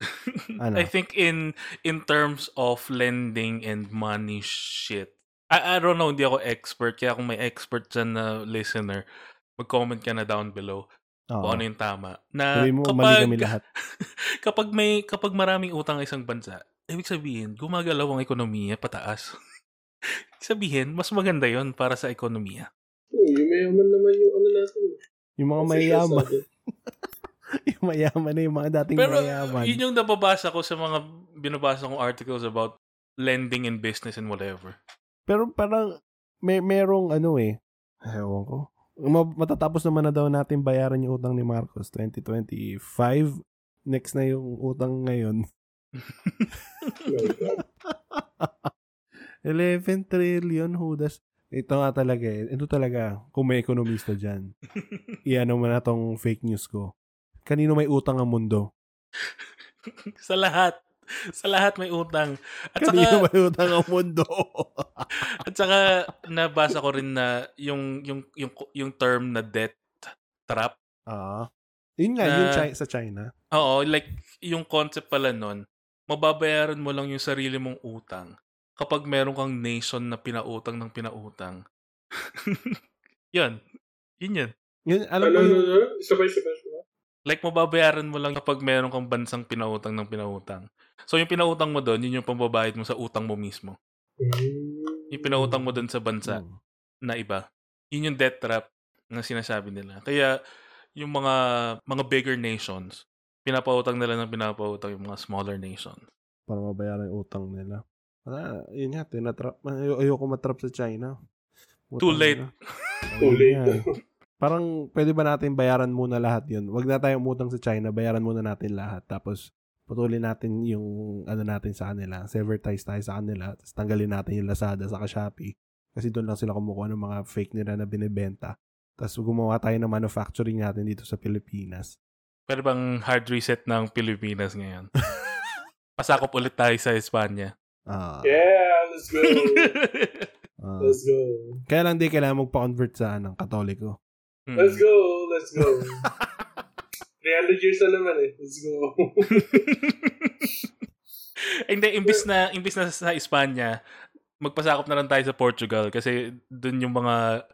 Ano? I think in in terms of lending and money shit. I, I don't know, hindi ako expert. Kaya kung may expert dyan na listener, mag-comment ka na down below Oo. kung ano yung tama. Na Sabi mo, mali kapag, kami lahat. kapag may kapag maraming utang ang isang bansa, ibig sabihin, gumagalaw ang ekonomiya pataas. Ibig sabihin, mas maganda yon para sa ekonomiya. Oh, yung mayaman naman yung ano natin. Yung mga Kasi mayayaman. natin. yung mayaman na yung mga dating Pero mayayaman. yun yung nababasa ko sa mga binabasa kong articles about lending in business and whatever. Pero parang may merong ano eh. Ewan ko. Ma- Matatapos naman na daw natin bayaran yung utang ni Marcos 2025. Next na yung utang ngayon. Oh my God. 11 trillion, Hudas. Ito nga talaga eh. Ito talaga, kung may ekonomista dyan. Iano mo na tong fake news ko. Kanino may utang ang mundo? sa lahat. Sa lahat may utang. At Kanino saka, may utang ang mundo? at saka nabasa ko rin na yung, yung, yung, yung term na debt trap. Ah. Yun nga, Na- yun Chi- sa China. Oo, like yung concept pala nun, mababayaran mo lang yung sarili mong utang kapag meron kang nation na pinautang ng pinautang. yun. Yun yun. Yun, alam Ano, ko ano, ano? Sabay, sabay, sabay. Like, mababayaran mo lang kapag meron kang bansang pinautang ng pinautang. So, yung pinautang mo doon, yun yung pambabayad mo sa utang mo mismo. Mm. Yung pinautang mo doon sa bansa Hmm. na iba. Yun yung debt trap na sinasabi nila. Kaya, yung mga mga bigger nations, pinapautang nila ng pinapautang yung mga smaller nations. para mabayaran yung utang nila. Wala, yun nga, tinatrap. Ay- ayoko matrap sa China. Too late. Too late. Parang pwede ba natin bayaran muna lahat yun? Wag na tayong umutang sa China, bayaran muna natin lahat. Tapos putulin natin yung ano natin sa kanila. Severtize tayo sa kanila. Tapos tanggalin natin yung Lazada sa Shopee. Kasi doon lang sila kumukuha ng mga fake nila na binibenta. Tapos gumawa tayo ng manufacturing natin dito sa Pilipinas. Pero bang hard reset ng Pilipinas ngayon? Pasakop ulit tayo sa Espanya. Ah, Yeah, let's go. ah. let's go. Kaya lang di kailangan magpa-convert sa anong katoliko. Hmm. Let's go. Let's go. 300 years na naman eh. Let's go. Hindi, imbis na, imbis na sa Espanya, magpasakop na lang tayo sa Portugal kasi doon yung mga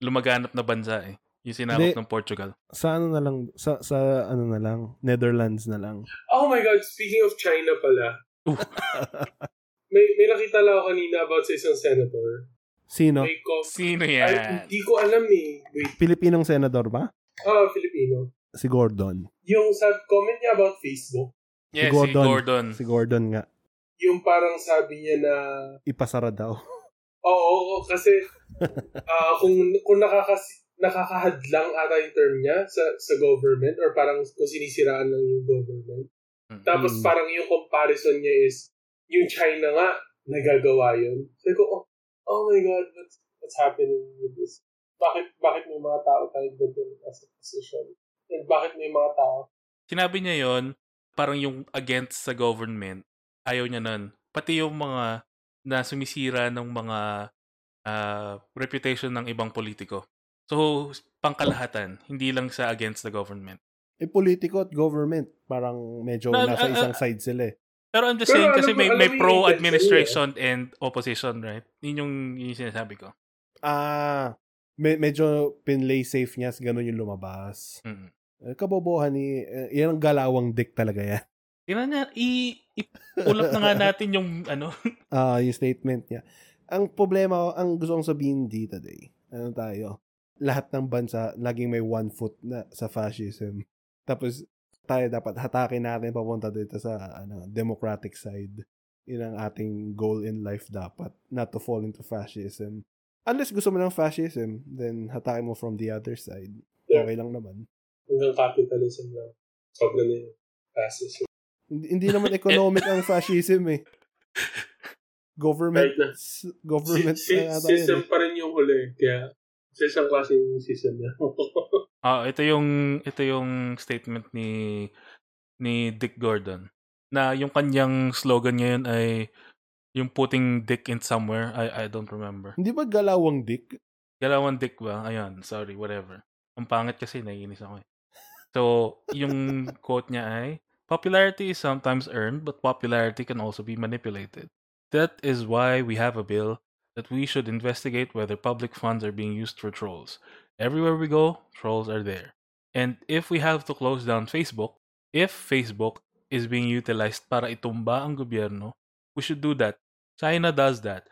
lumaganap na bansa eh. Yung sinakop Hindi. ng Portugal. Sa ano na lang, sa, sa ano na lang, Netherlands na lang. oh my God, speaking of China pala. May, may nakita lang ako kanina about sa isang senator. Sino? May com- Sino Ay, yan? hindi ko alam eh. Wait. Pilipinong senador ba? Ah, Filipino. Si Gordon. Yung sa comment niya about Facebook, Yes, si Gordon. Gordon. Si Gordon nga. yung parang sabi niya na Ipasara daw. Oo, oo, kasi ah kung kung nakakas nakakahadlang ata yung term niya sa sa government or parang kung sinisiraan lang yung government. Mm. Tapos Mm. parang yung comparison niya is yung China nga nagagawa yun. Sabi ko, oh, oh my God, what's, what's happening with this. Bakit, bakit may mga tao tayo doon as a position? And bakit may mga tao? Sinabi niya yon parang yung against sa government, ayaw niya nun. Pati yung mga na sumisira ng mga uh, reputation ng ibang politiko. So, pangkalahatan, hindi lang sa against the government. Eh, politiko at government, parang medyo Na- nasa ah, isang side sila eh. Pero I'm just Pero saying alam kasi mo- may, alam may pro-administration and opposition, right? Yun yung, yun yung sinasabi ko. Ah, me- medyo pinlay safe niya, ganun yung lumabas. Mm. Eh, kabobohan ni, eh, yan ang galawang dick talaga yan. Tingnan niya, i, i-pull up na nga natin yung ano. Ah, yung statement niya. Ang problema, ang gusto kong sabihin dito today, ano tayo, lahat ng bansa, laging may one foot na sa fascism. Tapos, tayo dapat hatakin natin papunta dito sa ano, democratic side. Yun ang ating goal in life dapat. Not to fall into fascism. Unless gusto mo ng fascism, then hatakin mo from the other side. Okay lang naman. Hanggang capitalism lang. Sobra na yung passes. Hindi, hindi naman economic ang fascism eh. Government, Right na. s- government Si, si, ata yun system eh. pa rin yung huli. Kaya, sa isang klaseng system na. Ah, ito yung ito yung statement ni ni Dick Gordon na yung kanyang slogan ngayon ay yung putting dick in somewhere. I I don't remember. Hindi ba galawang dick? Galawan dick ba? Ayun, sorry, whatever. Ang pangit kasi naiinis ako eh. So, yung quote niya ay, Popularity is sometimes earned, but popularity can also be manipulated. That is why we have a bill that we should investigate whether public funds are being used for trolls. Everywhere we go, trolls are there. And if we have to close down Facebook, if Facebook is being utilized para itumba ang gobyerno, we should do that. China does that.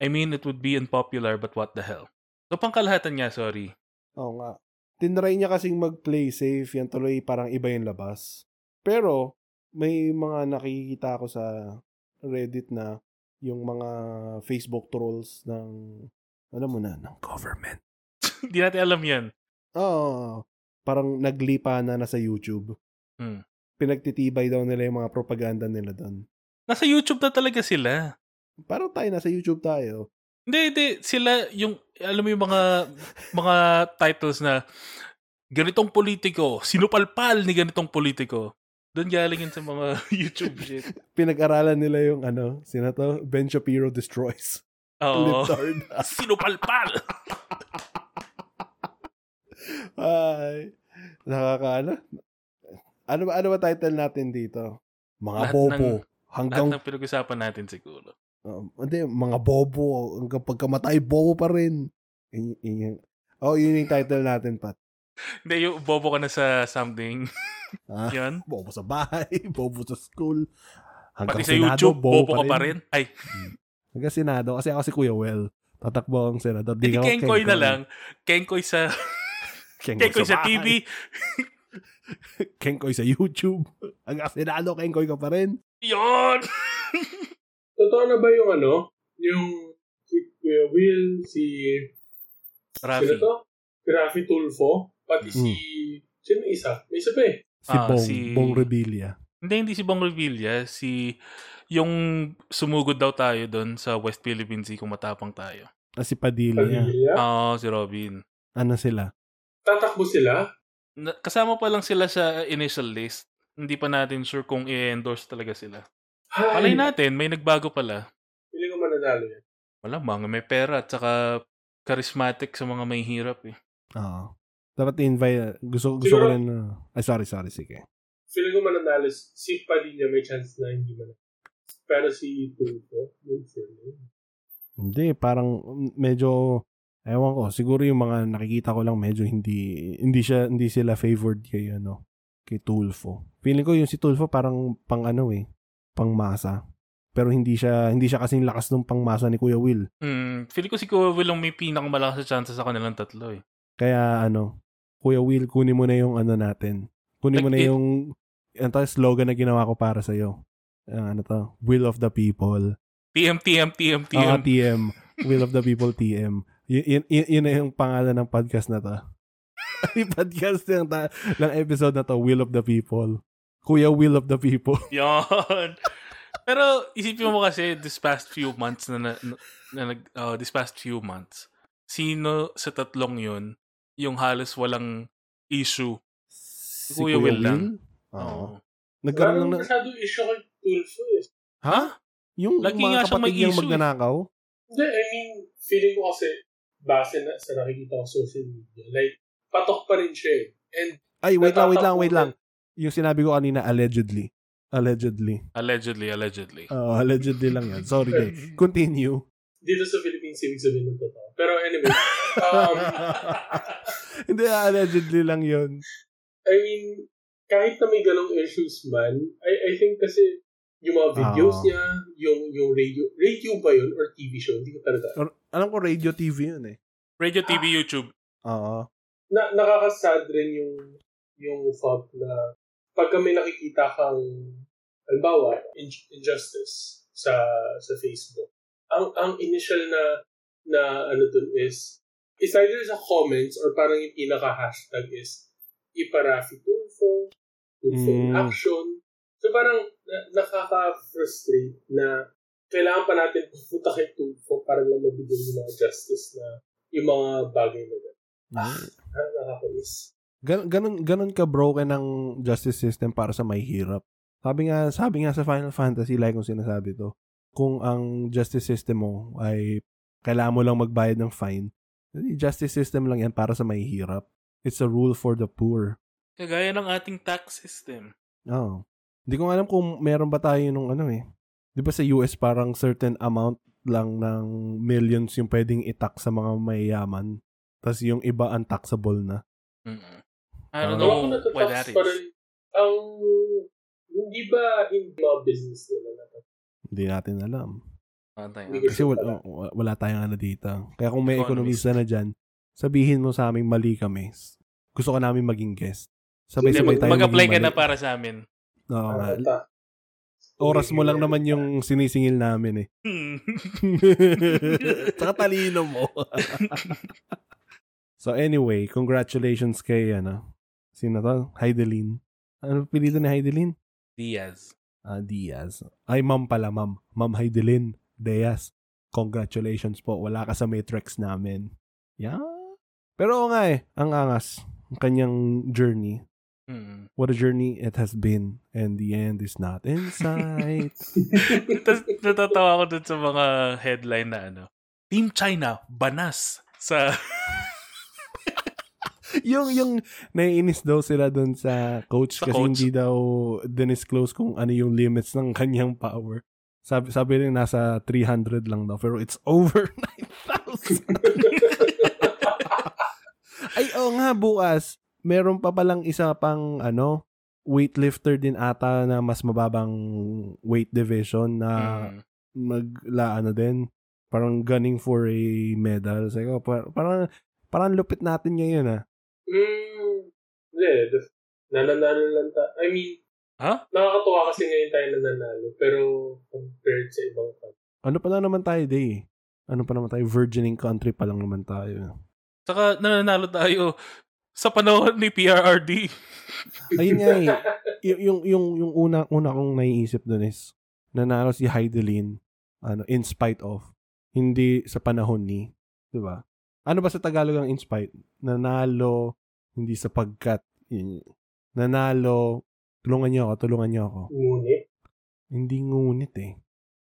I mean, it would be unpopular, but what the hell? So, pangkalahatan niya, sorry. Oo nga. Tinry niya kasing mag-play safe. Yan tuloy parang iba yung labas. Pero, may mga nakikita ako sa Reddit na yung mga Facebook trolls ng, alam mo na, ng government. Hindi natin alam yan. Oo. parang naglipa na nasa YouTube. Hmm. Pinagtitibay daw nila yung mga propaganda nila doon. Nasa YouTube na talaga sila. Parang tayo, nasa YouTube tayo. Hindi, hindi. Sila, yung, alam mo yung mga, mga titles na, ganitong politiko, sinupalpal ni ganitong politiko. Doon galing yun sa mga YouTube shit. Pinag-aralan nila yung ano, sino to? Ben Shapiro Destroys. Oo. Sinupalpal! Ay, nakakaano. Ano ba, ano ba title natin dito? Mga Lahat bobo. ng- hanggang, Lahat ng pinag-usapan natin siguro. Um, hindi, mga bobo. Hanggang pagkamatay, bobo pa rin. Yun, yun, oh, yun yung title natin, Pat. Hindi, yung bobo ka na sa something. Ah, Yun. bobo sa bahay, bobo sa school. Hanggang Pati sa Senado, YouTube, bobo ka pa rin. Ay, Hanggang Senado. Kasi ako si Kuya Well. Tatakbo ang Senado. Di hindi ako Kenkoy na lang. Kenkoy sa, Kenkoy, Kenkoy sa bahay. TV. Kenkoy sa YouTube. Hanggang Senado, Kenkoy ka pa rin. Yun! Totoo na ba yung ano? Yung si Kuya Will, si... Sino Rafi. to? Si Rafi Tulfo. Pati si... Sino isa? May isa pa eh. Si Ah, Bong. si- Bong Revilla. Hindi, hindi si Bong Revilla. Si, yung sumugod daw tayo doon sa West Philippine Sea kung matapang tayo. Ah, si Padilla. Padilla. Oo, si Robin. Ano sila? Tatakbo sila. Na- kasama pa lang sila sa initial list. Hindi pa natin sure kung i-endorse talaga sila. Malay Ay, natin, may nagbago pala. Pili ko mananalo yan. Wala, mga may pera at saka charismatic sa mga may hirap eh. Oo. Dapat invite. Gusto, gusto Siguro- ko rin. uh, ay, sorry, sorry. Sige. Feeling ko mananalo. Si Padilla may chance na hindi man. Pero si Tulfo, yun sure na yun. Hindi, parang medyo ewan ko, siguro yung mga nakikita ko lang medyo hindi hindi siya hindi sila favored kay ano, kay Tulfo. Feeling ko yung si Tulfo parang pang ano eh, pang masa. Pero hindi siya hindi siya kasing lakas ng pangmasa ni Kuya Will. Hmm, feeling ko si Kuya Will ang may pinakamalakas sa chances sa kanilang tatlo eh. Kaya ano, Kuya Will, kunin mo na yung ano natin. Kunin mo na Like, it- yung to, slogan na ginawa ko para sa iyo. ano to, Will of the People. TM, TM, TM, TM. TM. TM. Will of the People TM. Y- yun, yun, yun na yung pangalan ng podcast na to. yung podcast ng, ta- ng episode na to, Will of the People. Kuya Will of the People. Yan. Pero isipin mo kasi this past few months na, na, na, na uh, this past few months, sino sa tatlong yun yung halos walang issue. Si Kuya Will lang. Oo. Oo. Nagkaroon lang ng... masyado issue kay Tulfo eh. Ha? Yung Lagi mga nga siya may kapatid niyang issue magnanakaw? Hindi, I mean, feeling ko kasi base na sa nakikita ko social media, like, patok pa rin siya eh. And Ay, wait lang, wait lang, wait lang. Yung sinabi ko kanina, allegedly. Allegedly. Allegedly, allegedly. Oo, allegedly lang yan. Sorry, Day. Continue. dito sa Philippines, ibig sabihin ng totoo. Pero anyway, um, Hindi, allegedly lang yun. I mean, kahit na may ganong issues man, I, I think kasi yung mga videos Ah. niya, yung yung radio, radio ba yun or TV show? Hindi ko talaga. Or- Alam ko radio TV yun eh. Radio TV, YouTube. Oo. Na, nakakasad rin yung yung thought na pag may nakikita kang halimbawa, in- injustice sa sa Facebook, ang ang initial na na ano dun is is either sa comments or parang yung pinaka-hashtag is iparafi Tulfo, Tulfo Mm. action. So parang na, nakaka-frustrate na kailangan pa natin pupunta kay Tulfo para lang mabigyan yung mga justice na yung mga bagay na gano'n. Ah, nakakainis. Gan- ganun, ganun ka broken ng justice system para sa may hirap. Sabi nga, sabi nga sa Final Fantasy, like kung sinasabi to, kung ang justice system mo ay kailangan mo lang magbayad ng fine, eh, justice system lang yan para sa may hirap. It's a rule for the poor. Kagaya ng ating tax system. Oo. Hindi ko alam kung meron ba tayo nung ano eh. Di ba sa US parang certain amount lang ng millions yung pwedeng itak sa mga mayayaman. Tapos yung iba untaxable na. Mm-mm. I don't know natatax why that is. rin. Ang, hindi ba hindi mga business nila na Hindi natin alam. Kasi wala, wala, tayong ano dito. Kaya kung may ekonomista na dyan, sabihin mo sa aming mali kami. Gusto ko namin maging guest. Sabay-sabay tayo mag-apply ka na para sa amin. Oo nga. Oras mo lang naman yung sinisingil namin eh. Tsaka talino mo. so anyway, congratulations kay ano. Sino to? Heidelin. Ano pilito ni Heidelin? Diaz. Ah, Diaz. Ay, ma'am pala, ma'am. Ma'am Heidelin Diaz. Congratulations po. Wala ka sa matrix namin. Yeah. Pero oo nga eh, ang angas. Ang kanyang journey. Mm. What a journey it has been. And the end is not in sight. Tapos natatawa ako dun sa mga headline na ano. Team China, banas sa... yung yung naiinis daw sila doon sa coach Sa kasi coach. hindi daw dinisclose kung ano yung limits ng kanyang power. Sabi sabi rin nasa 300 lang daw pero it's over 9,000. Ay oo nga bukas meron pa palang isa pang ano weightlifter din ata na mas mababang weight division na Mm. magla ano din parang gunning for a medal. Sabi ko, par- parang parang lupit natin ngayon ah. Mm, hindi. the- Nananalo lang ta. I mean, Ha? nakakatuwa kasi ngayon tayo nananalo. Pero compared sa ibang country. Ano pa lang naman tayo, day? Ano pa naman tayo? Virgining country pa lang naman tayo. Saka nananalo tayo sa panahon ni PRRD. Ayun nga eh. Y- yung, yung, yung una, una kong naiisip dun is, nanalo si Heidelin, ano, in spite of, hindi sa panahon ni, di ba? Ano ba sa Tagalog ang in spite? Nanalo, hindi sapagkat, yun. nanalo, tulungan niyo ako, tulungan niyo ako. Ngunit, Hindi ngunit eh.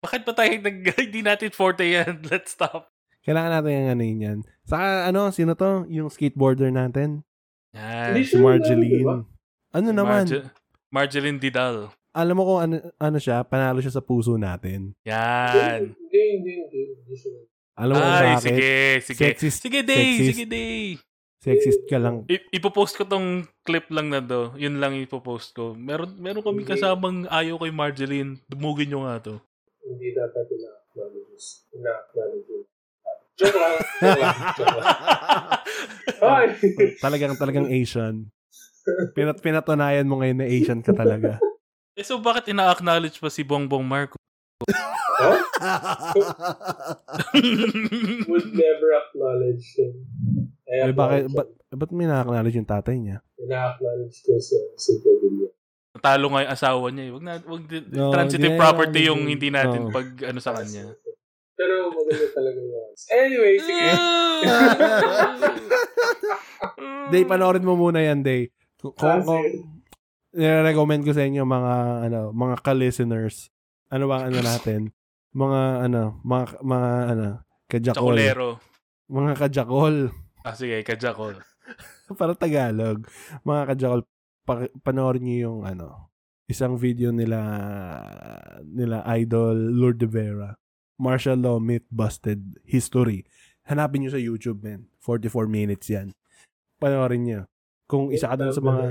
Bakit ba tayo nag... Hindi natin forte yan. Let's stop. Kailangan natin yung ano yun yan. Saka ano, sino to? Yung skateboarder natin. Yan. Si? Marjeline. Ano naman? Marge- Marjeline Didal. alam mo kung ano, ano siya, panalo siya sa puso natin. Yan. Hindi, hindi, hindi. Alam mo Ay, bakit? sige, sige. Sexist, Sige, Day. sexist. Sige, Day. sexist ka lang. I- ipopost ko tong clip lang na do. Yun lang ipopost ko. Meron meron kami Hindi. kasamang ayaw kay Marjeline. Dumugin nyo nga to. Hindi dapat ina-acknowledge. Ina-acknowledge lang. Joke lang. Ay! talagang, talagang Asian. Pinat pinatunayan mo ngayon na Asian ka talaga. Eh, so bakit ina-acknowledge pa si Bongbong Marcos? Huh? Would never acknowledge him. Eh, bakit, ba't, ba't may nakaknowledge yung tatay niya? Ina-acknowledge ko sa si Gabriel. Natalo nga yung asawa niya. eh. Wag na, wag, No, transitive na property yung yun. hindi natin No. pag ano sa kanya. Pero maganda talaga yun. Anyway, sige. Day, panoorin mo muna yan, Day. Kung, Ah, kung, sige. nire-recommend ko sa inyo mga ano, mga ka-listeners. Ano ba ang ano natin? Mga ano, mga mga ano, kajakol. Chocolero. Mga kajakol. Ah, sige, kajakol. Para Tagalog. Mga kajakol, pa- panoorin niyo yung ano, isang video nila nila idol Lord de Vera. Martial Law Myth Busted History. Hanapin niyo sa YouTube, man. 44 minutes yan. Panoorin niyo. Kung isa ka dun sa mga...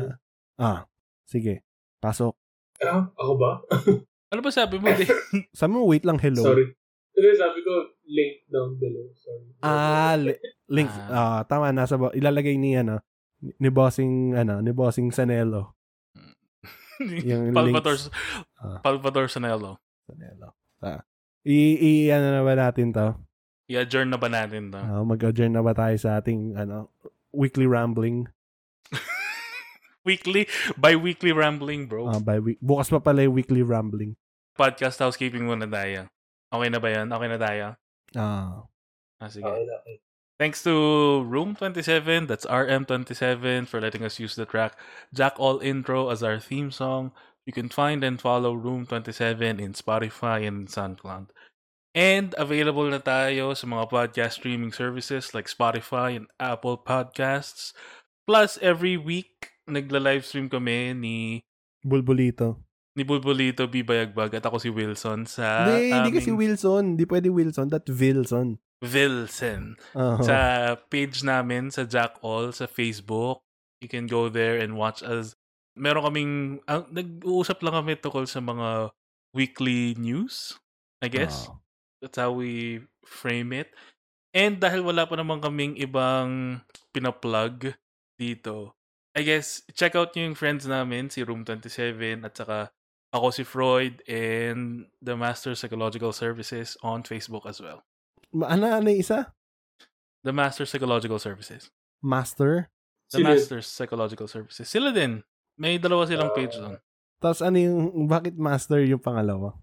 Ah, sige. Pasok. Ah, ako ba? Ano ba sabi mo? Di? Sabi mo, wait lang, hello. Sorry. Hindi, sabi ko, link down below. Sorry. Ah, li- link. Ah, tama. Nasa, ba- ilalagay ni, ano, ni bossing, ano, ni bossing Sanelo. Yung Palpator, links. Ah. Palpator Sanelo. Sanelo. Ah. I, i, ano na ba natin to? I-adjourn na ba natin to? Ah, mag-adjourn na ba tayo sa ating, ano, weekly rambling? Weekly, bi-weekly rambling, bro. Ah, by week. Bukas pa pala yung weekly rambling. Podcast housekeeping muna tayo. Okay na ba yan? Okay na tayo? Ah. Ah, sige. Okay okay. Thanks to Room 27, that's RM27, for letting us use the track Jack All Intro as our theme song. You can find and follow Room 27 in Spotify and SoundCloud. And available na tayo sa mga podcast streaming services like Spotify and Apple Podcasts. Plus, every week, nagla-livestream kami ni Bulbulito. ni Bulbulito B. Bayagbag at ako si Wilson sa Hindi, hindi kasi aming- Wilson. Hindi pwede Wilson. That Wilson. Wilson. Ah. sa page namin sa Jack All sa Facebook. You can go there and watch us. Meron kaming ang nag-uusap lang kami tungkol sa mga weekly news, I guess. Ah. That's how we frame it. And dahil wala pa naman kaming ibang pinaplug dito, I guess, check out nyo yung friends namin, si Room 27, at saka ako si Freud and the Master Psychological Services on Facebook as well. Ano, ano isa? The Master Psychological Services. Master? The Sila- Masters Psychological Services. Sila din. May dalawa silang page doon. Tapos ano yung, bakit master yung pangalawa?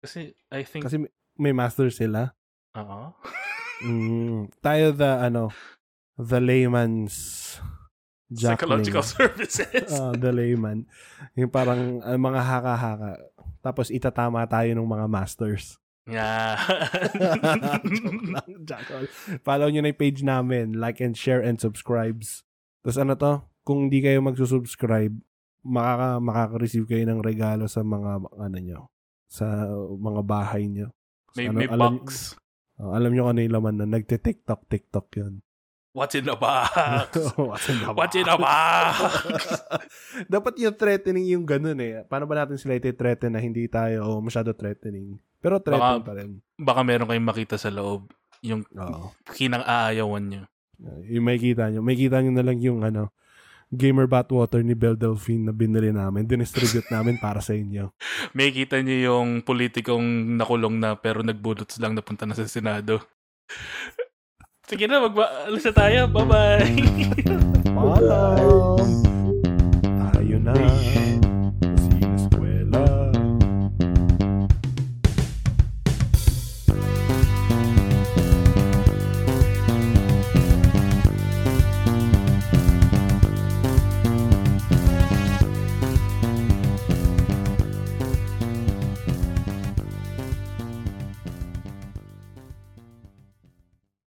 Kasi I think, Kasi may, may master sila. Oo. Mm, tayo the, ano, the layman's Psychological Jackling. Services. Ah, the layman. Yung parang ah, mga haka-haka. Tapos itatama tayo ng mga masters. yeah. Jackal. Follow nyo na yung page namin. Like and share and subscribes. Tapos ano to? Kung di kayo magsusubscribe, makaka, makaka-receive kayo ng regalo sa mga ano nyo. Sa mga bahay nyo. may, Ano, may alam, box. oh, alam nyo kung ano yung laman na nagte-tiktok, tiktok yun. What's in the box? What's in the box? What's in the box? Dapat yung threatening yung ganun eh. Paano ba natin sila iti-threaten na hindi tayo o masyado threatening? Pero threaten Baka- pa rin. Baka meron kayong makita sa loob. Yung Oo. kinang-aayawan nyo. Yung may kita nyo. May kita nyo na lang yung ano, Gamer Batwater ni Belle Delphine na binili namin. Dinistribute namin para sa inyo. May kita nyo yung politikong nakulong na pero nagbulots lang napunta na sa Senado. Sige na, mag-alis na tayo. Bye-bye! Paalam! Tayo na.